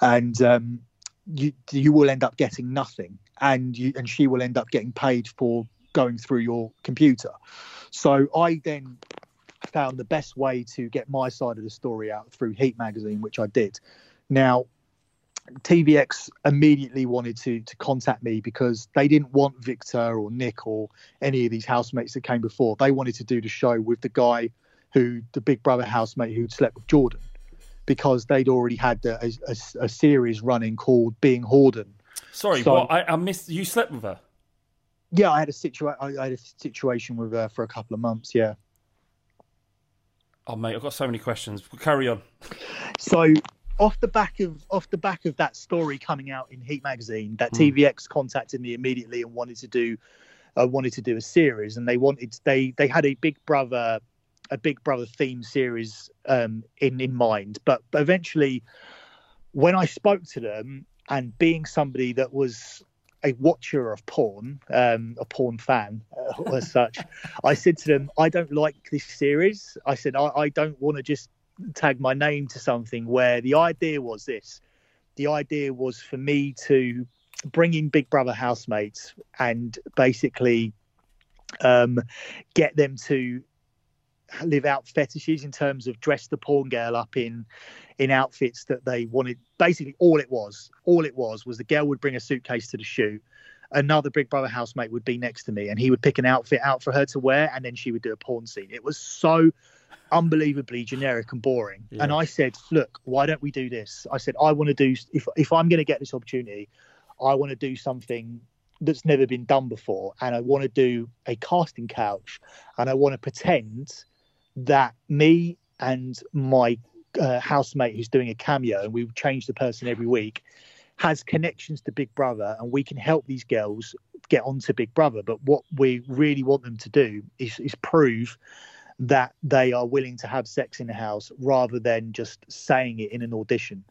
and um, you you will end up getting nothing, and you and she will end up getting paid for going through your computer. So I then found the best way to get my side of the story out through Heat magazine, which I did. Now, TVX immediately wanted to to contact me because they didn't want Victor or Nick or any of these housemates that came before. They wanted to do the show with the guy who the Big Brother housemate who'd slept with Jordan because they'd already had a, a, a series running called Being Jordan. Sorry, So- what? I, I missed. You slept with her. Yeah, I had a situa- I had a situation with her for a couple of months. Yeah. Oh mate, I've got so many questions. Carry on. So off the back of off the back of that story coming out in Heat magazine, that Hmm. TVX contacted me immediately and wanted to do uh, wanted to do a series, and they wanted they they had a Big Brother a Big Brother theme series um, in in mind, but, but eventually, when I spoke to them, and being somebody that was a watcher of porn, um, a porn fan uh, as such, (laughs) I said to them, I don't like this series. I said, I, I don't want to just tag my name to something where the idea was this. The idea was for me to bring in Big Brother housemates and basically um, get them to live out fetishes in terms of dress the porn girl up in in outfits that they wanted. Basically, all it was, all it was, was the girl would bring a suitcase to the shoot. Another Big Brother housemate would be next to me, and he would pick an outfit out for her to wear, and then she would do a porn scene. It was so unbelievably generic and boring. Yeah. And I said, "Look, why don't we do this?" I said, "I want to do if if I'm going to get this opportunity, I want to do something." That's never been done before, and I want to do a casting couch, and I want to pretend that me and my uh, housemate who's doing a cameo, and we change the person every week, has connections to Big Brother, and we can help these girls get onto Big Brother. But what we really want them to do is, is prove that they are willing to have sex in the house rather than just saying it in an audition.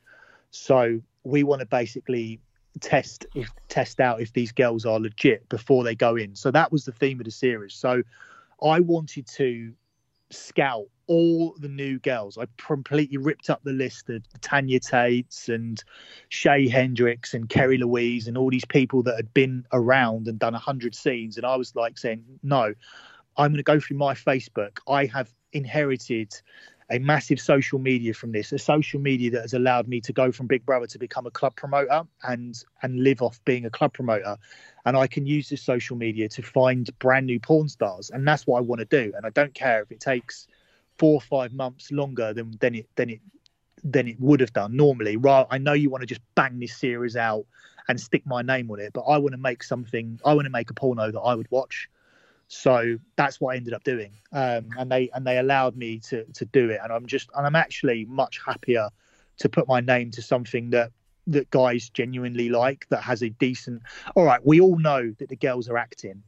So we want to basically test if test out if these girls are legit before they go in. So that was the theme of the series. So I wanted to scout all the new girls. I completely ripped up the list of Tanya Tates and Shay Hendricks and Kerry Louise and all these people that had been around and done a hundred scenes. And I was like saying, no, I'm going to go through my Facebook. I have inherited a massive social media from this, a social media that has allowed me to go from Big Brother to become a club promoter and and live off being a club promoter. And I can use this social media to find brand new porn stars, and that's what I want to do. And I don't care if it takes four or five months longer than than it than it than it would have done normally. Right? I know you want to just bang this series out and stick my name on it, but I want to make something. I want to make a porno that I would watch. So that's what I ended up doing, um, and they and they allowed me to to do it, and I'm just and I'm actually much happier to put my name to something that that guys genuinely like that has a decent. All right, we all know that the girls are acting,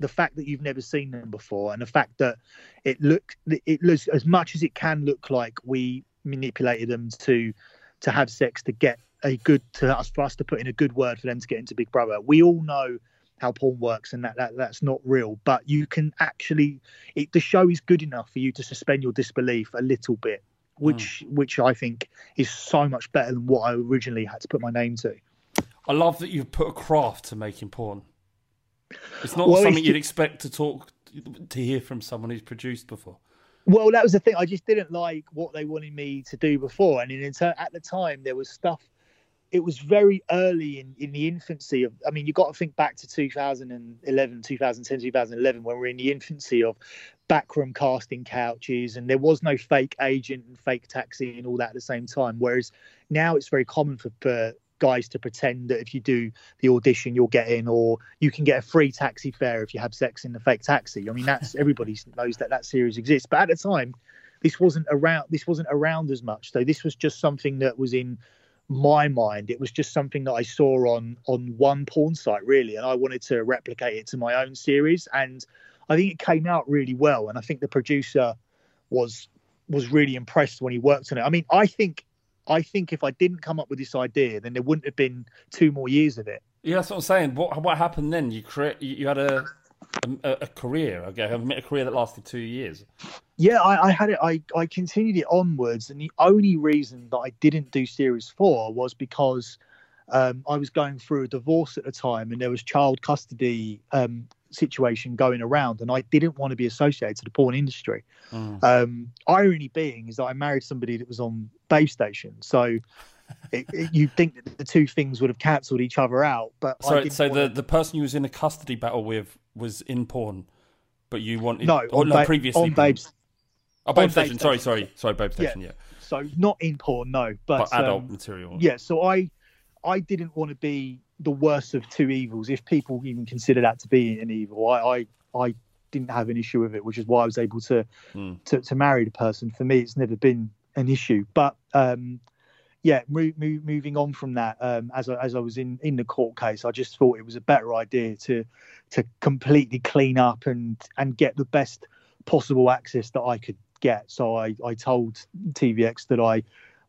the fact that you've never seen them before, and the fact that it look it looks as much as it can look like we manipulated them to to have sex to get a good to us for us to put in a good word for them to get into Big Brother. We all know how porn works and that, that that's not real but you can actually it, the show is good enough for you to suspend your disbelief a little bit which mm. which i think is so much better than what i originally had to put my name to i love that you've put a craft to making porn it's not well, something it's, you'd expect to talk to hear from someone who's produced before. Well, that was the thing. I just didn't like what they wanted me to do before, and in, at the time there was stuff it was very early in, in the infancy of i mean you've got to think back to 2011 2010 2011 when we're in the infancy of backroom casting couches and there was no fake agent and fake taxi and all that at the same time. Whereas now it's very common for, for guys to pretend that if you do the audition you'll get in or you can get a free taxi fare if you have sex in the fake taxi. I mean that's everybody knows that that series exists. But at the time this wasn't around this wasn't around as much. So this was just something that was in my mind. It was just something that i saw on on one porn site really and i wanted to replicate it to my own series. And i think it came out really well and i think the producer was was really impressed when he worked on it. I mean i think i think if i didn't come up with this idea then there wouldn't have been two more years of it. Yeah that's what i'm saying. What what happened then? You create you had a a, a career okay a career that lasted two years. Yeah, I, I, had it. I, I continued it onwards, and the only reason that I didn't do series four was because um, I was going through a divorce at the time, and there was child custody um, situation going around, and I didn't want to be associated to the porn industry. Mm. Um, irony being is that I married somebody that was on Babe Station, so. (laughs) it, it, you'd think that the two things would have cancelled each other out, but sorry. So the, to... the person you was in a custody battle with was in porn, but you wanted no, or, no ba- previously on Babes Oh, Babe Station. Sorry, sorry, sorry, Babe Station. Yeah. yeah. So not in porn, no, but, but adult um, material. Yeah. So I, I didn't want to be the worst of two evils, if people even consider that to be an evil. I, I, I didn't have an issue with it, which is why I was able to, mm. to, to marry the person. For me, it's never been an issue. But um, yeah, move, move, moving on from that, um, as I, as I was in, in the court case, I just thought it was a better idea to to completely clean up and and get the best possible access that I could get. So I, I told TVX that I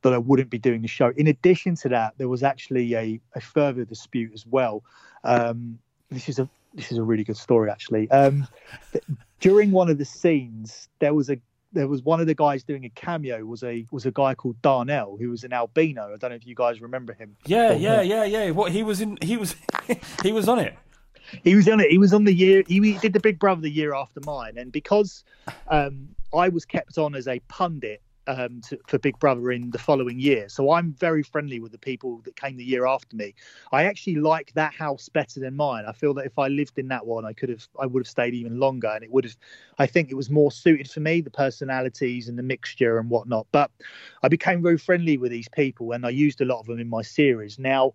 that I wouldn't be doing the show. In addition to that, there was actually a, a further dispute as well. Um, this is a this is a really good story actually. Um, during one of the scenes, there was a there was one of the guys doing a cameo was a was a guy called Darnell who was an albino. I don't know if you guys remember him. Yeah, yeah, yeah, yeah. What he was in he was (laughs) he was on it. He was on it. He was on the year. He did the Big Brother the year after mine, and because um, I was kept on as a pundit um, to, for Big Brother in the following year. So I'm very friendly with the people that came the year after me. I actually like that house better than mine. I feel that if I lived in that one, I could have, I would have stayed even longer, and it would have. I think it was more suited for me, the personalities and the mixture and whatnot. But I became very friendly with these people, and I used a lot of them in my series. Now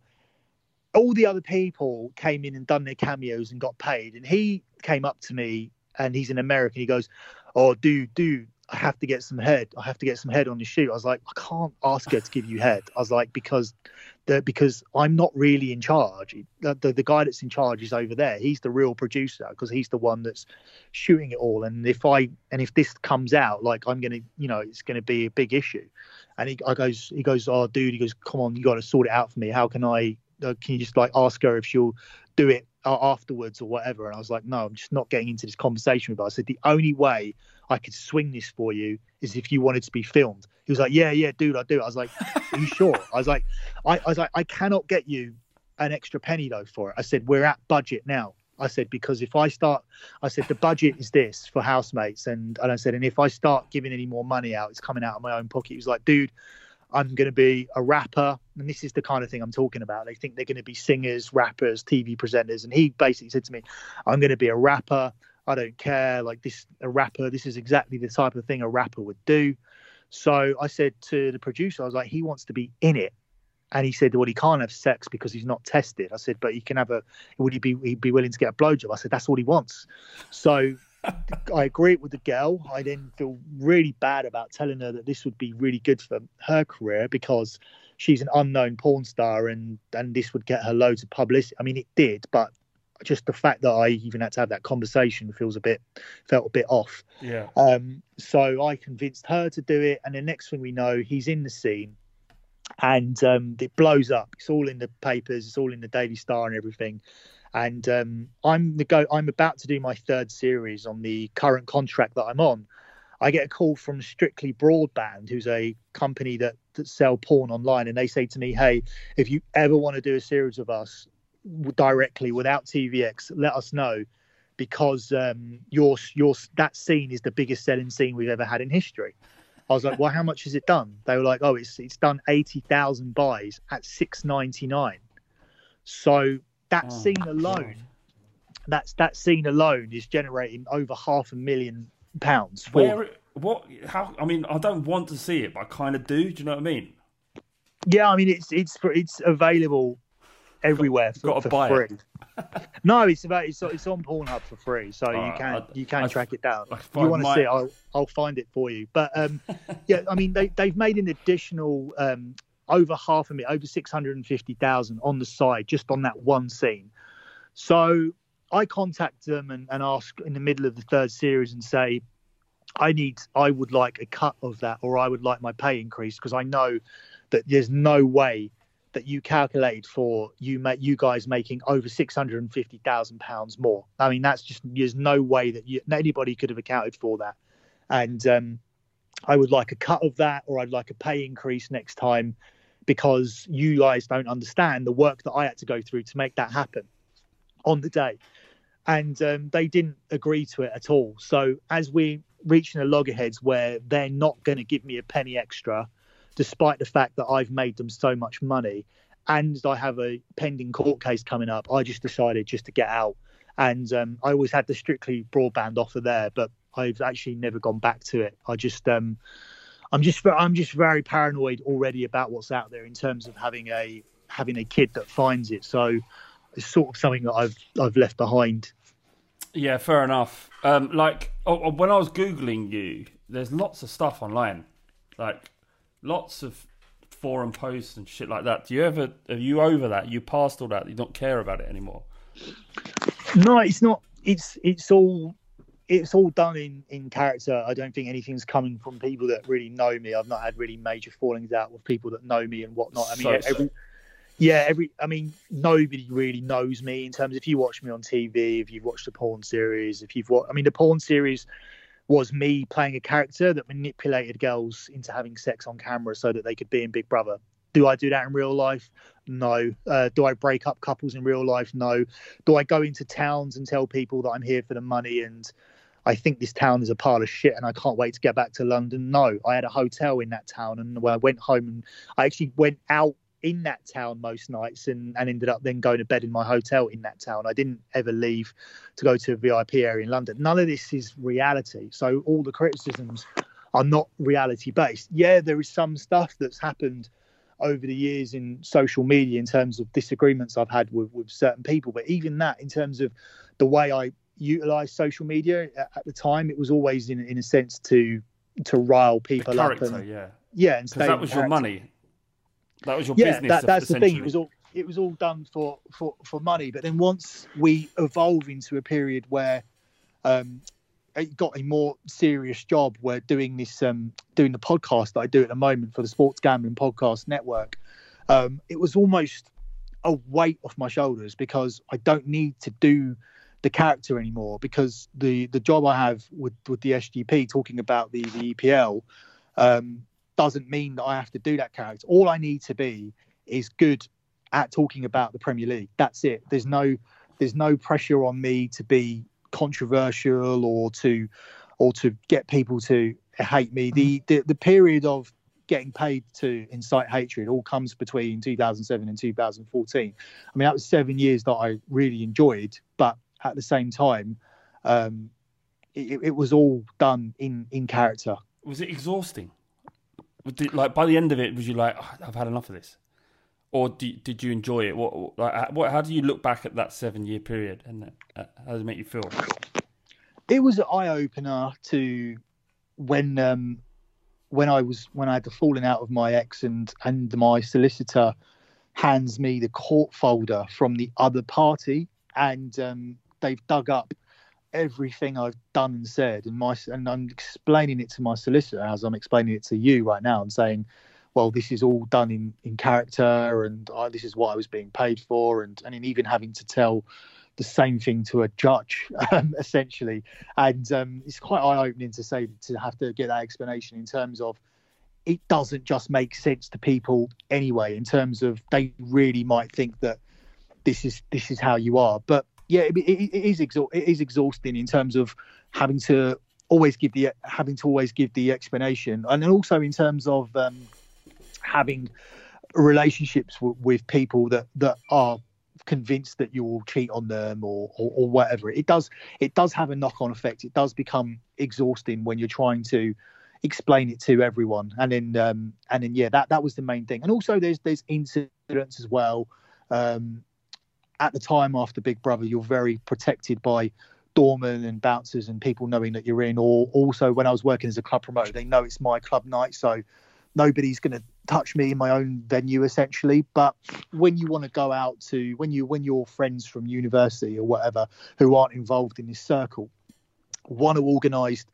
all the other people came in and done their cameos and got paid. And he came up to me and he's an American. He goes, "Oh, dude, dude, I have to get some head. I have to get some head on the shoot. I was like, I can't ask her to give you head. I was like, because the because I'm not really in charge. The, the, the guy that's in charge is over there. He's the real producer because he's the one that's shooting it all. And if I and if this comes out, like I'm gonna, you know, it's gonna be a big issue. And he I goes, he goes, oh dude, he goes, come on, you got to sort it out for me. How can I? Uh, can you just like ask her if she'll do it uh, afterwards or whatever? And I was like, no, I'm just not getting into this conversation with her. I said the only way I could swing this for you is if you wanted to be filmed. He was like, yeah, yeah, dude, I do. I was like, are you sure? I was like, I, I was like, I cannot get you an extra penny though for it. I said, we're at budget now. I said because if I start, I said the budget is this for housemates, and and I said, and if I start giving any more money out, it's coming out of my own pocket. He was like, dude, I'm going to be a rapper, and this is the kind of thing I'm talking about. They think they're going to be singers, rappers, TV presenters, and he basically said to me, I'm going to be a rapper. I don't care. Like this, a rapper. This is exactly the type of thing a rapper would do. So I said to the producer, I was like, he wants to be in it. And he said, well, he can't have sex because he's not tested. I said, but he can have a, would he be, he'd be willing to get a blowjob? I said, that's all he wants. So (laughs) I agree with the girl. I then feel really bad about telling her that this would be really good for her career because she's an unknown porn star and, and this would get her loads of publicity. I mean, it did, but just the fact that I even had to have that conversation feels a bit felt a bit off. Yeah. Um, so I convinced her to do it, and the next thing we know, he's in the scene, and um, it blows up. It's all in the papers. It's all in the Daily Star and everything. And um, I'm the go. I'm about to do my third series on the current contract that I'm on. I get a call from Strictly Broadband, who's a company that, that sell porn online, and they say to me, "Hey, if you ever want to do a series of us, directly without TVX, let us know because um, your your that scene is the biggest selling scene we've ever had in history. I was like, well, how much has it done? They were like, oh, it's it's done eighty thousand buys at six ninety nine. So that Oh, scene alone, that's that scene alone is generating over half a million pounds. For, Where? What? How? I mean, I don't want to see it, but I kind of do. Do you know what I mean? Yeah, I mean it's it's it's available everywhere for, gotta for buy free. it. (laughs) no, it's about it's it's on Pornhub for free, so you Alright, can I- you can I- track it down. If you want to my- see it, I'll I'll find it for you. But um, (laughs) yeah, I mean they they've made an additional um over half a million, over six hundred and fifty thousand on the side just on that one scene. So I contact them and, and ask in the middle of the third series and say, I need, I would like a cut of that, or I would like my pay increase because I know that there's no way that you calculate for you you guys making over six hundred and fifty thousand pounds more. I mean, that's just there's no way that you, anybody could have accounted for that. And um, I would like a cut of that, or I'd like a pay increase next time because you guys don't understand the work that I had to go through to make that happen on the day. And um, they didn't agree to it at all. So as we reaching a loggerheads where they're not going to give me a penny extra, despite the fact that I've made them so much money, and I have a pending court case coming up, I just decided just to get out. And um, I always had the strictly broadband offer there, but I've actually never gone back to it. I just um, I'm just I'm just very paranoid already about what's out there in terms of having a having a kid that finds it. So it's sort of something that I've I've left behind. Yeah, fair enough. Um, like oh, when I was googling you, there's lots of stuff online, like lots of forum posts and shit like that. Do you ever are you over that? You passed all that? You don't care about it anymore? No, it's not. It's it's all it's all done in in character. I don't think anything's coming from people that really know me. I've not had really major fallings out with people that know me and whatnot. I mean, So- every yeah, every I mean, nobody really knows me in terms. If you watch me on TV, if you've watched the porn series, if you've watched, I mean, the porn series was me playing a character that manipulated girls into having sex on camera so that they could be in Big Brother. Do I do that in real life? No. Uh, do I break up couples in real life? No. Do I go into towns and tell people that I'm here for the money and I think this town is a pile of shit and I can't wait to get back to London? No. I had a hotel in that town and I went home and I actually went out in that town most nights and, and ended up then going to bed in my hotel in that town. I didn't ever leave to go to a VIP area in London. None of this is reality. So all the criticisms are not reality based. Yeah, there is some stuff that's happened over the years in social media in terms of disagreements I've had with, with certain people. But even that, in terms of the way I utilize social media at, at the time, it was always in, in a sense to to rile people up and yeah. yeah, and that was your character. money. That was your yeah, business. that, that's the thing. It was all it was all done for for for money. But then once we evolve into a period where um, it got a more serious job, where doing this um, doing the podcast that I do at the moment for the Sports Gambling Podcast Network, um, it was almost a weight off my shoulders because I don't need to do the character anymore because the the job I have with with the SGP talking about the the EPL um, doesn't mean that I have to do that character. All I need to be is good at talking about the Premier League. That's it. There's no there's no pressure on me to be controversial or to or to get people to hate me. The the, the period of getting paid to incite hatred all comes between 2007 and 2014. I mean, that was seven years that I really enjoyed, but at the same time, um, it, it was all done in in character. was it exhausting? Like by the end of it, was you like, "Oh, I've had enough of this, or did, did you enjoy it? What, like, what? How do you look back at that seven year period, and uh, how does it make you feel? it was an eye opener to when um when I was when I had the falling out of my ex and and my solicitor hands me the court folder from the other party and um they've dug up everything I've done and said and my and I'm explaining it to my solicitor as I'm explaining it to you right now and saying well this is all done in in character and I, this is what I was being paid for and and even having to tell the same thing to a judge, (laughs) um, essentially. And um, it's quite eye opening to say to have to get that explanation in terms of it doesn't just make sense to people anyway. In terms of they really might think that this is this is how you are. But yeah, it, it, it is it is exhausting in terms of having to always give the having to always give the explanation, and also in terms of um, having relationships w- with people that that are convinced that you will cheat on them or, or or whatever it does it does have a knock-on effect. It does become exhausting when you're trying to explain it to everyone. And then um and then yeah that that was the main thing. And also there's there's incidents as well um at the time after big brother you're very protected by doormen and bouncers and people knowing that you're in. Or also when i was working as a club promoter they know it's my club night so nobody's going to touch me in my own venue essentially. But when you want to go out to when you when your friends from university or whatever who aren't involved in this circle want to organise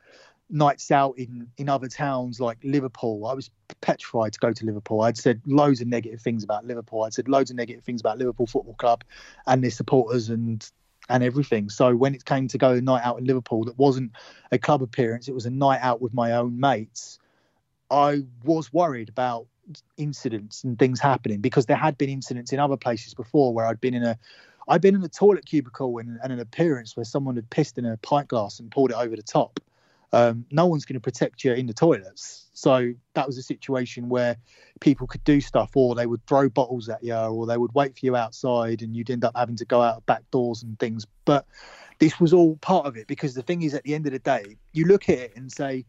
nights out in in other towns like liverpool i was petrified to go to liverpool. I'd said loads of negative things about liverpool. I'd said loads of negative things about liverpool football club and their supporters and and everything. So when it came to go a night out in liverpool that wasn't a club appearance it was a night out with my own mates I was worried about incidents and things happening because there had been incidents in other places before where I'd been in a I'd been in a toilet cubicle and, and an appearance where someone had pissed in a pint glass and poured it over the top. Um, no one's going to protect you in the toilets. So that was a situation where people could do stuff or they would throw bottles at you or they would wait for you outside and you'd end up having to go out back doors and things. But this was all part of it because the thing is, at the end of the day, you look at it and say,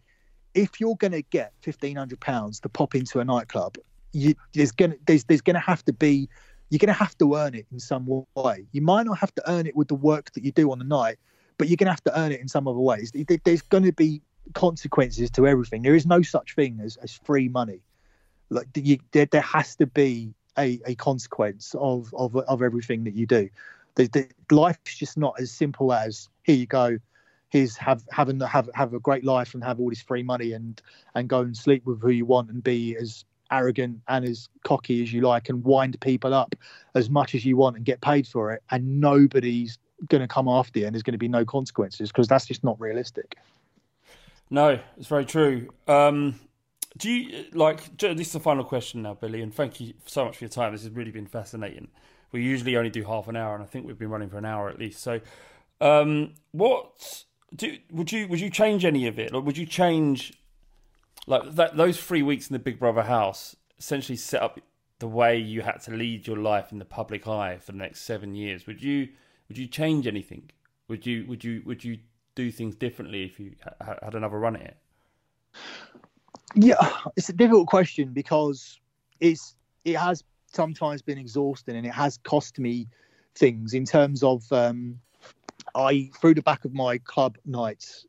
if you're going to get fifteen hundred pounds to pop into a nightclub, you, there's going to there's there's going to have to be you're going to have to earn it in some way. You might not have to earn it with the work that you do on the night, but you're going to have to earn it in some other ways. There's going to be consequences to everything. There is no such thing as, as free money. Like you, there, there has to be a, a consequence of, of of everything that you do. The, the, life's just not as simple as here you go, here's have having have have a great life and have all this free money and and go and sleep with who you want and be as arrogant and as cocky as you like and wind people up as much as you want and get paid for it and nobody's going to come after you and there's going to be no consequences because that's just not realistic No, it's very true. Um, do you like? This is the final question now, Billie, and thank you so much for your time. This has really been fascinating. We usually only do half an hour, and I think we've been running for an hour at least. So, um, what do would you would you change any of it? Like, would you change like that those three weeks in the Big Brother house essentially set up the way you had to lead your life in the public eye for the next seven years? Would you would you change anything? Would you would you would you do things differently if you ha- had another run at it? Yeah, it's a difficult question because it's it has sometimes been exhausting and it has cost me things in terms of um, I through the back of my club nights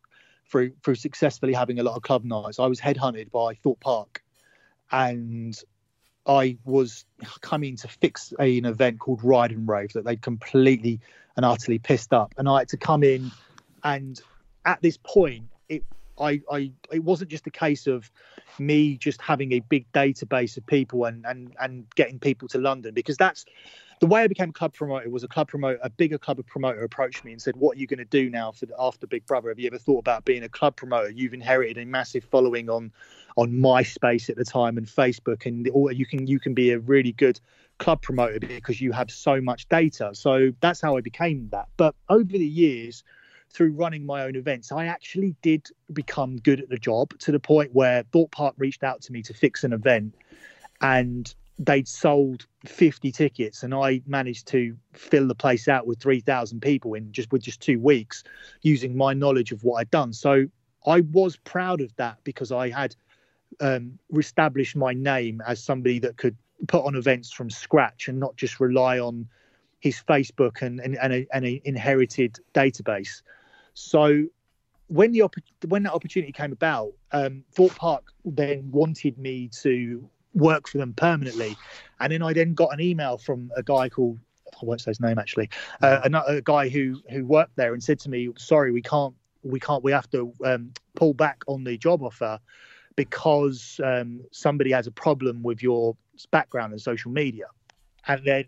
through through successfully having a lot of club nights. I was headhunted by Thorpe Park, and I was coming to fix a, an event called Ride and Rave that they'd completely and utterly pissed up, and I had to come in. And at this point, it I, I it wasn't just a case of me just having a big database of people and and and getting people to London because that's the way I became club promoter was a club promoter, a bigger club promoter approached me and said, "What are you going to do now for after Big Brother? Have you ever thought about being a club promoter? You've inherited a massive following on on MySpace at the time and Facebook, and you can you can be a really good club promoter because you have so much data." So that's how I became that. But over the years, through running my own events, I actually did become good at the job to the point where Thorpe Park reached out to me to fix an event, and they'd sold 50 tickets and I managed to fill the place out with 3,000 people in just with just two weeks using my knowledge of what I'd done. So I was proud of that because I had um, established my name as somebody that could put on events from scratch and not just rely on his Facebook and, and, and, inherited database. So when the when that opportunity came about, um, Thorpe Park then wanted me to work for them permanently. And then I then got an email from a guy called I won't say his name actually, uh, another guy who who worked there and said to me, "Sorry, we can't, we can't, we have to um, pull back on the job offer because um, somebody has a problem with your background and social media." And then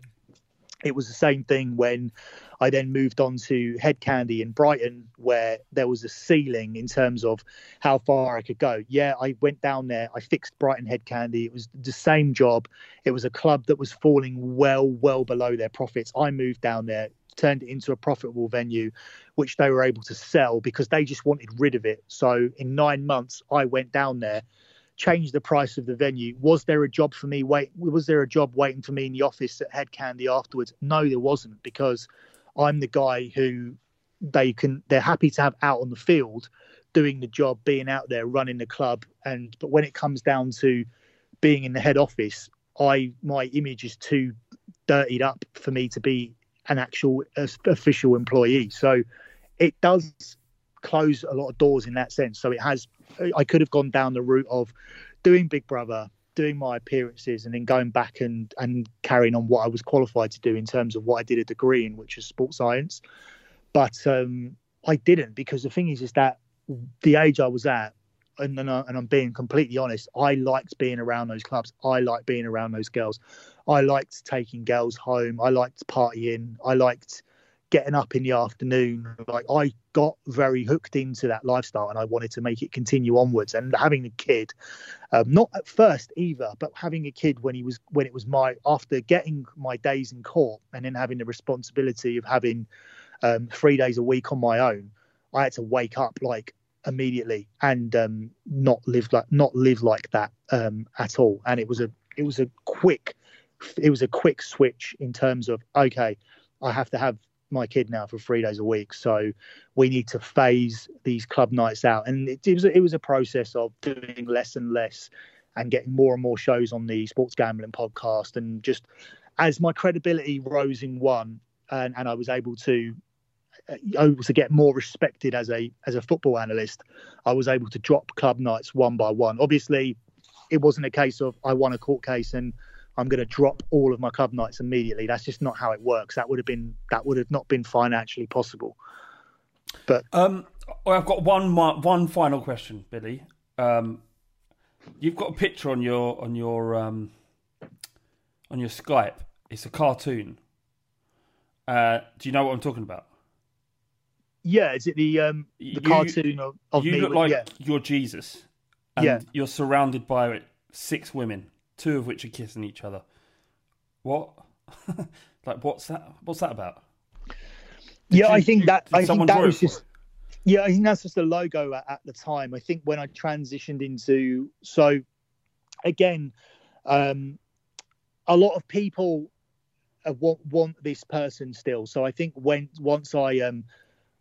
it was the same thing when I then moved on to Hed Kandi in Brighton, where there was a ceiling in terms of how far I could go. Yeah, I went down there, I fixed Brighton Hed Kandi. It was the same job. It was a club that was falling well, well below their profits. I moved down there, turned it into a profitable venue, which they were able to sell because they just wanted rid of it. So in nine months, I went down there change the price of the venue. Was there a job for me? Wait, was there a job waiting for me in the office at Hed Kandi afterwards? No, there wasn't because I'm the guy who they can they're happy to have out on the field doing the job, being out there running the club. And but when it comes down to being in the head office, I my image is too dirtied up for me to be an actual official employee. So it does close a lot of doors in that sense. So it has I could have gone down the route of doing Big Brother, doing my appearances, and then going back and and carrying on what I was qualified to do in terms of what I did a degree in, which is sports science. But um, I didn't because the thing is, is that the age I was at, and and, I, and I'm being completely honest, I liked being around those clubs. I liked being around those girls. I liked taking girls home. I liked partying. I liked getting up in the afternoon. Like I got very hooked into that lifestyle, and I wanted to make it continue onwards. And having a kid, um, not at first either, but having a kid when he was when it was my after getting my days in court, and then having the responsibility of having um, three days a week on my own, I had to wake up like immediately and um, not live like not live like that um, at all. And it was a it was a quick it was a quick switch in terms of okay, I have to have my kid now for three days a week. So we need to phase these club nights out, and it, it was it was a process of doing less and less, and getting more and more shows on the sports gambling podcast, and just as my credibility rose in one, and, and I was able to uh, able to get more respected as a as a football analyst, I was able to drop club nights one by one. Obviously, it wasn't a case of I won a court case and I'm going to drop all of my club nights immediately. That's just not how it works. That would have been that would have not been financially possible. But um, I've got one one final question, Billie. Um, you've got a picture on your on your um, on your Skype. It's a cartoon. Uh, do you know what I'm talking about? Yeah, is it the um, the you, cartoon of, of you me? look like yeah. you're Jesus. And yeah, you're surrounded by six women two of which are kissing each other. What? (laughs) like, what's that? What's that about? Did yeah, you, I think that I think that was just. Yeah, I think that's just a logo at, at, the time. I think when I transitioned into so, again, um, a lot of people uh, want want this person still. So I think when once I um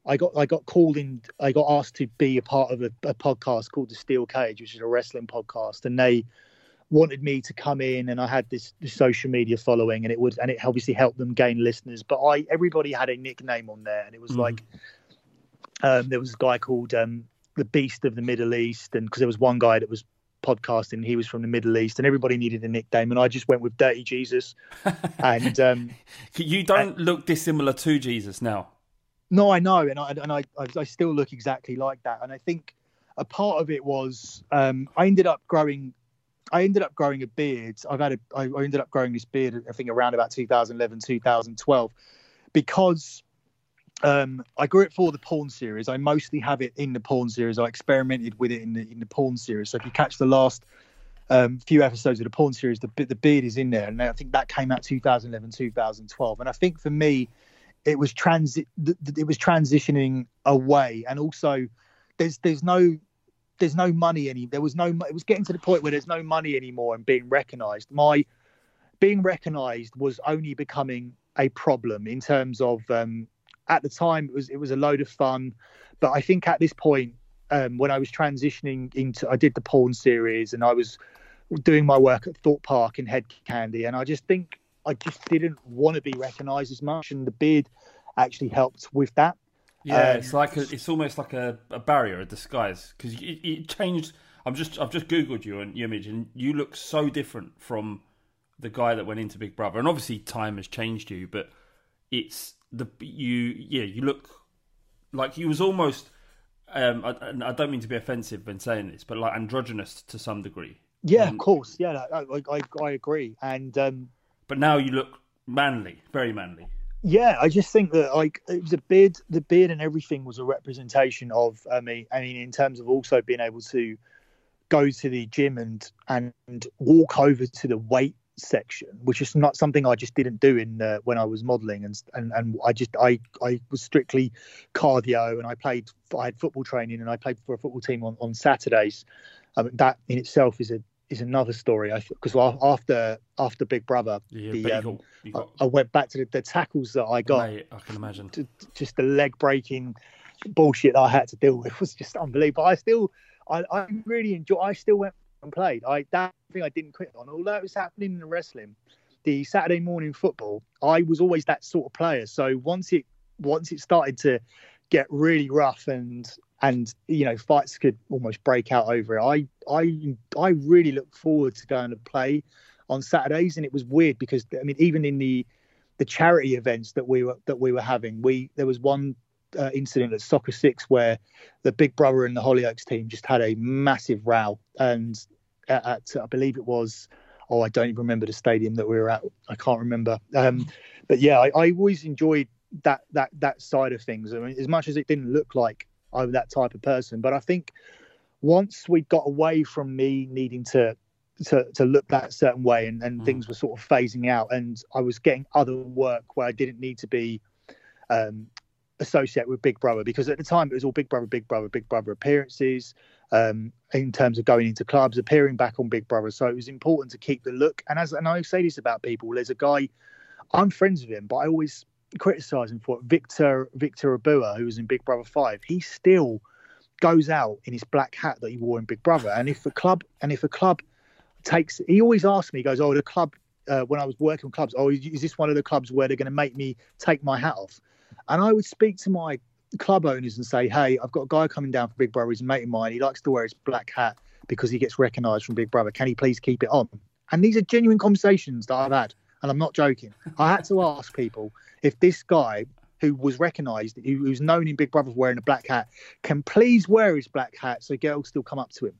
I got I got called in I got asked to be a part of a, a podcast called the Steel Cage, which is a wrestling podcast, and they wanted me to come in and I had this, this, social media following and it would and it obviously helped them gain listeners. But I everybody had a nickname on there and it was mm. like um, there was a guy called um, the beast of the Middle East, and because there was one guy that was podcasting, he was from the Middle East, and everybody needed a nickname, and I just went with Dirty Jesus. (laughs) and um, you don't look dissimilar to Jesus now. No, I know, and I and I I still look exactly like that, and I think a part of it was um, I ended up growing. I ended up growing a beard. I've had a. I ended up growing this beard. I think around about 2011, 2012, because um, I grew it for the porn series. I mostly have it in the porn series. I experimented with it in the in the porn series. So if you catch the last um, few episodes of the porn series, the the beard is in there, and I think that came out 2011, 2012. And I think for me, it was transit it was transitioning away and also there's there's no there's no money any there was no it was getting to the point where there's no money anymore and being recognized my being recognized was only becoming a problem in terms of um, at the time it was it was a load of fun but i think at this point um, when i was transitioning into i did the porn series and i was doing my work at Thorpe Park in Hed Kandi and i just think I just didn't want to be recognised as much, and the beard actually helped with that. Yeah, um, it's like a, it's almost like a, a barrier, a disguise, because it, it, changed. I'm just I've just googled you and your image, and you look so different from the guy that went into Big Brother. And obviously, time has changed you, but it's the you yeah you look like he was almost. Um, I, I don't mean to be offensive when saying this, but like androgynous to some degree. Yeah, um, of course. Yeah, I, I, I agree. And um, but now you look manly, very manly. Yeah, I just think that like it was a beard, the beard and everything was a representation of I mean, I mean, in terms of also being able to go to the gym and and walk over to the weight section, which is not something I just didn't do in uh, when I was modelling, and and and I just I I was strictly cardio, and I played I had football training, and I played for a football team on on Saturdays. Um, that in itself is a is another story. I because after after Big Brother, yeah, the, um, got, I, I, went back to the, the tackles that I got. Mate, I can imagine. To, just the leg breaking bullshit that I had to deal with was just unbelievable. I still, I, I really enjoy. I still went and played. I that thing I didn't quit on, although it was happening in the wrestling, the Saturday morning football. I was always that sort of player. So once it once it started to get really rough and and you know fights could almost break out over it. I I I really look forward to going to play on Saturdays, and it was weird because I mean even in the the charity events that we were that we were having, we there was one uh, incident at Soccer Six where the Big Brother and the Hollyoaks team just had a massive row, and at, at I believe it was oh I don't even remember the stadium that we were at. I can't remember. Um, but yeah, I, I always enjoyed that that that side of things. I mean, as much as it didn't look like I'm that type of person. But I think once we got away from me needing to to, to look that certain way and, and mm. things were sort of phasing out and I was getting other work where I didn't need to be um, associated with Big Brother because at the time it was all Big Brother, Big Brother, Big Brother appearances um, in terms of going into clubs, appearing back on Big Brother. So it was important to keep the look. And as and I say this about people, there's a guy I'm friends with him, but I always criticizing for it. Victor Victor Ebuwa, who was in Big Brother Five, he still goes out in his black hat that he wore in Big Brother. And if a club and if a club takes, he always asks me, he goes, "Oh, the club." Uh, when I was working on clubs, oh, is this one of the clubs where they're going to make me take my hat off? And I would speak to my club owners and say, "Hey, I've got a guy coming down from Big Brother. He's a mate of mine. He likes to wear his black hat because he gets recognised from Big Brother. Can he please keep it on?" And these are genuine conversations that I've had, and I'm not joking. I had to ask people if this guy who was recognised, who, who's known in Big Brother wearing a black hat, can please wear his black hat so girls still come up to him.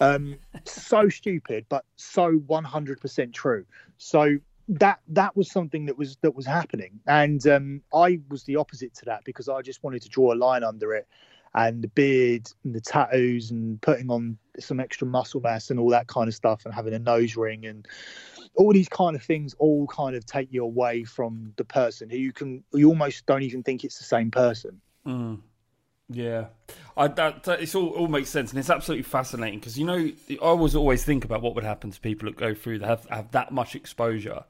Um, so stupid, but so 100% true. So that that was something that was that was happening, and um, I was the opposite to that because I just wanted to draw a line under it, and the beard and the tattoos and putting on some extra muscle mass and all that kind of stuff, and having a nose ring and all these kind of things all kind of take you away from the person who you can you almost don't even think it's the same person. Mm. yeah. I, that, that it's all, all makes sense and it's absolutely fascinating because you know i always always think about what would happen to people that go through that have, have that much exposure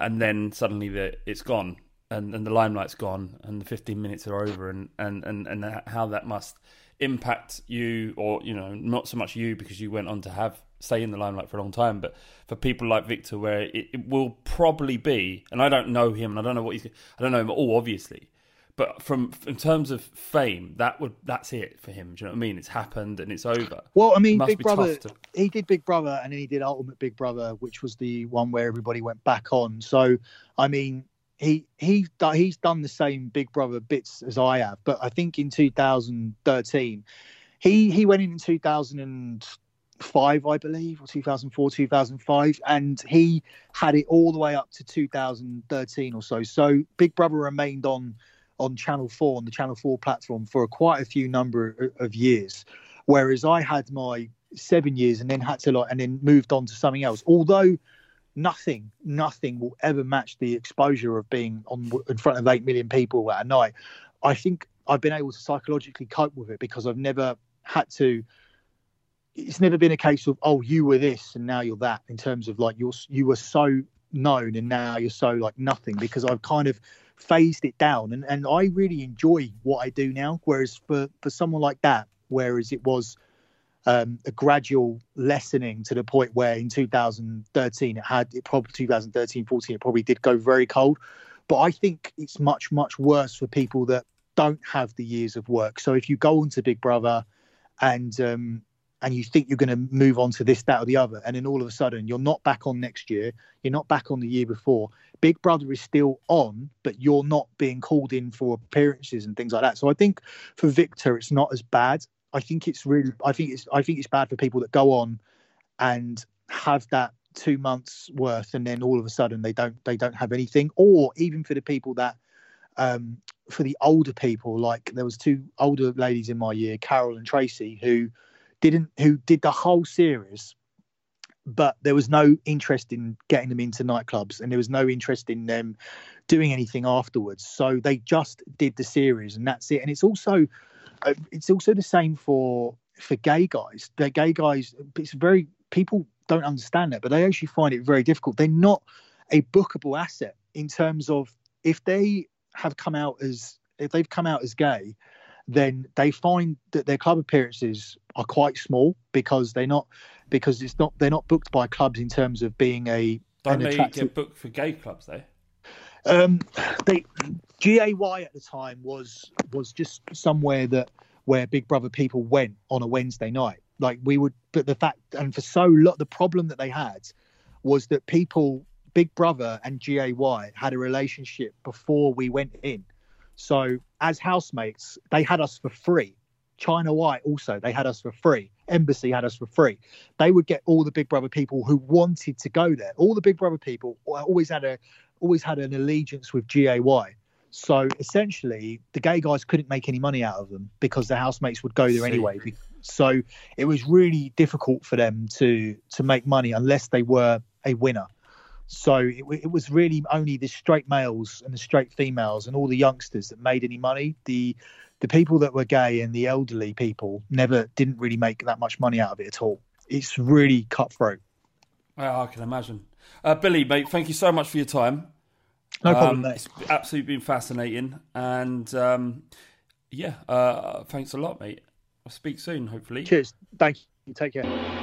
and then suddenly the, it's gone and, and the limelight's gone and the 15 minutes are over and, and, and, and how that must impact you or you know not so much you because you went on to have stay in the limelight for a long time. But for people like Victor, where it, it will probably be, and I don't know him, and I don't know what he's, I don't know him at all, obviously, but from in terms of fame, that would that's it for him. Do you know what I mean? It's happened and it's over. Well, I mean, Big Brother, to- he did Big Brother and then he did Ultimate Big Brother, which was the one where everybody went back on. So, I mean, he he he's done the same Big Brother bits as I have, but I think in 2013, he he went in in 2005, I believe, or 2004, 2005, and he had it all the way up to 2013 or so. So, Big Brother remained on on Channel Four on the Channel Four platform for quite a few number of years whereas I had my seven years and then had to like and then moved on to something else. Although nothing, nothing will ever match the exposure of being on in front of eight million people at a night. I think I've been able to psychologically cope with it because I've never had to. It's never been a case of oh you were this and now you're that in terms of like you're you were so known and now you're so like nothing because I've kind of phased it down and, and I really enjoy what I do now. Whereas for, for someone like that, whereas it was um, a gradual lessening to the point where in 2013 it had it probably 2013 14 it probably did go very cold. But i think it's much much worse for people that don't have the years of work. So if you go onto big brother and um, and you think you're going to move on to this that or the other and then all of a sudden you're not back on next year you're not back on the year before big brother is still on but you're not being called in for appearances and things like that. So i think for victor it's not as bad I think it's really I think it's I think it's bad for people that go on and have that two months worth and then all of a sudden they don't they don't have anything. Or even for the people that um for the older people like there was two older ladies in my year Carol and Tracy who didn't who did the whole series but there was no interest in getting them into nightclubs and there was no interest in them doing anything afterwards. So they just did the series and that's it. And it's also it's also the same for for gay guys. They're gay guys. It's very people don't understand that, but they actually find it very difficult. They're not a bookable asset in terms of if they have come out as if they've come out as gay, then they find that their club appearances are quite small because they're not because it's not they're not booked by clubs in terms of being a Don't they attractive- get booked for gay clubs though? Um, they G-A-Y at the time was was just somewhere that where Big Brother people went on a Wednesday night. Like we would, but the fact and for so lot, the problem that they had was that people, Big Brother and G-A-Y had a relationship before we went in. So as housemates, they had us for free. China White also, they had us for free. Embassy had us for free. They would get all the Big Brother people who wanted to go there. All the Big Brother people always had a always had an allegiance with G-A-Y. So essentially, the gay guys couldn't make any money out of them because the housemates would go there anyway. So it was really difficult for them to to make money unless they were a winner. So it, it was really only the straight males and the straight females and all the youngsters that made any money. The the people that were gay and the elderly people never didn't really make that much money out of it at all. It's really cutthroat. Well, I can imagine. Uh, Billie, mate, thank you so much for your time. No problem, Um, mate. It's absolutely been fascinating, and um, yeah, uh, thanks a lot, mate. I'll speak soon, hopefully. Cheers. Thank you. Take care.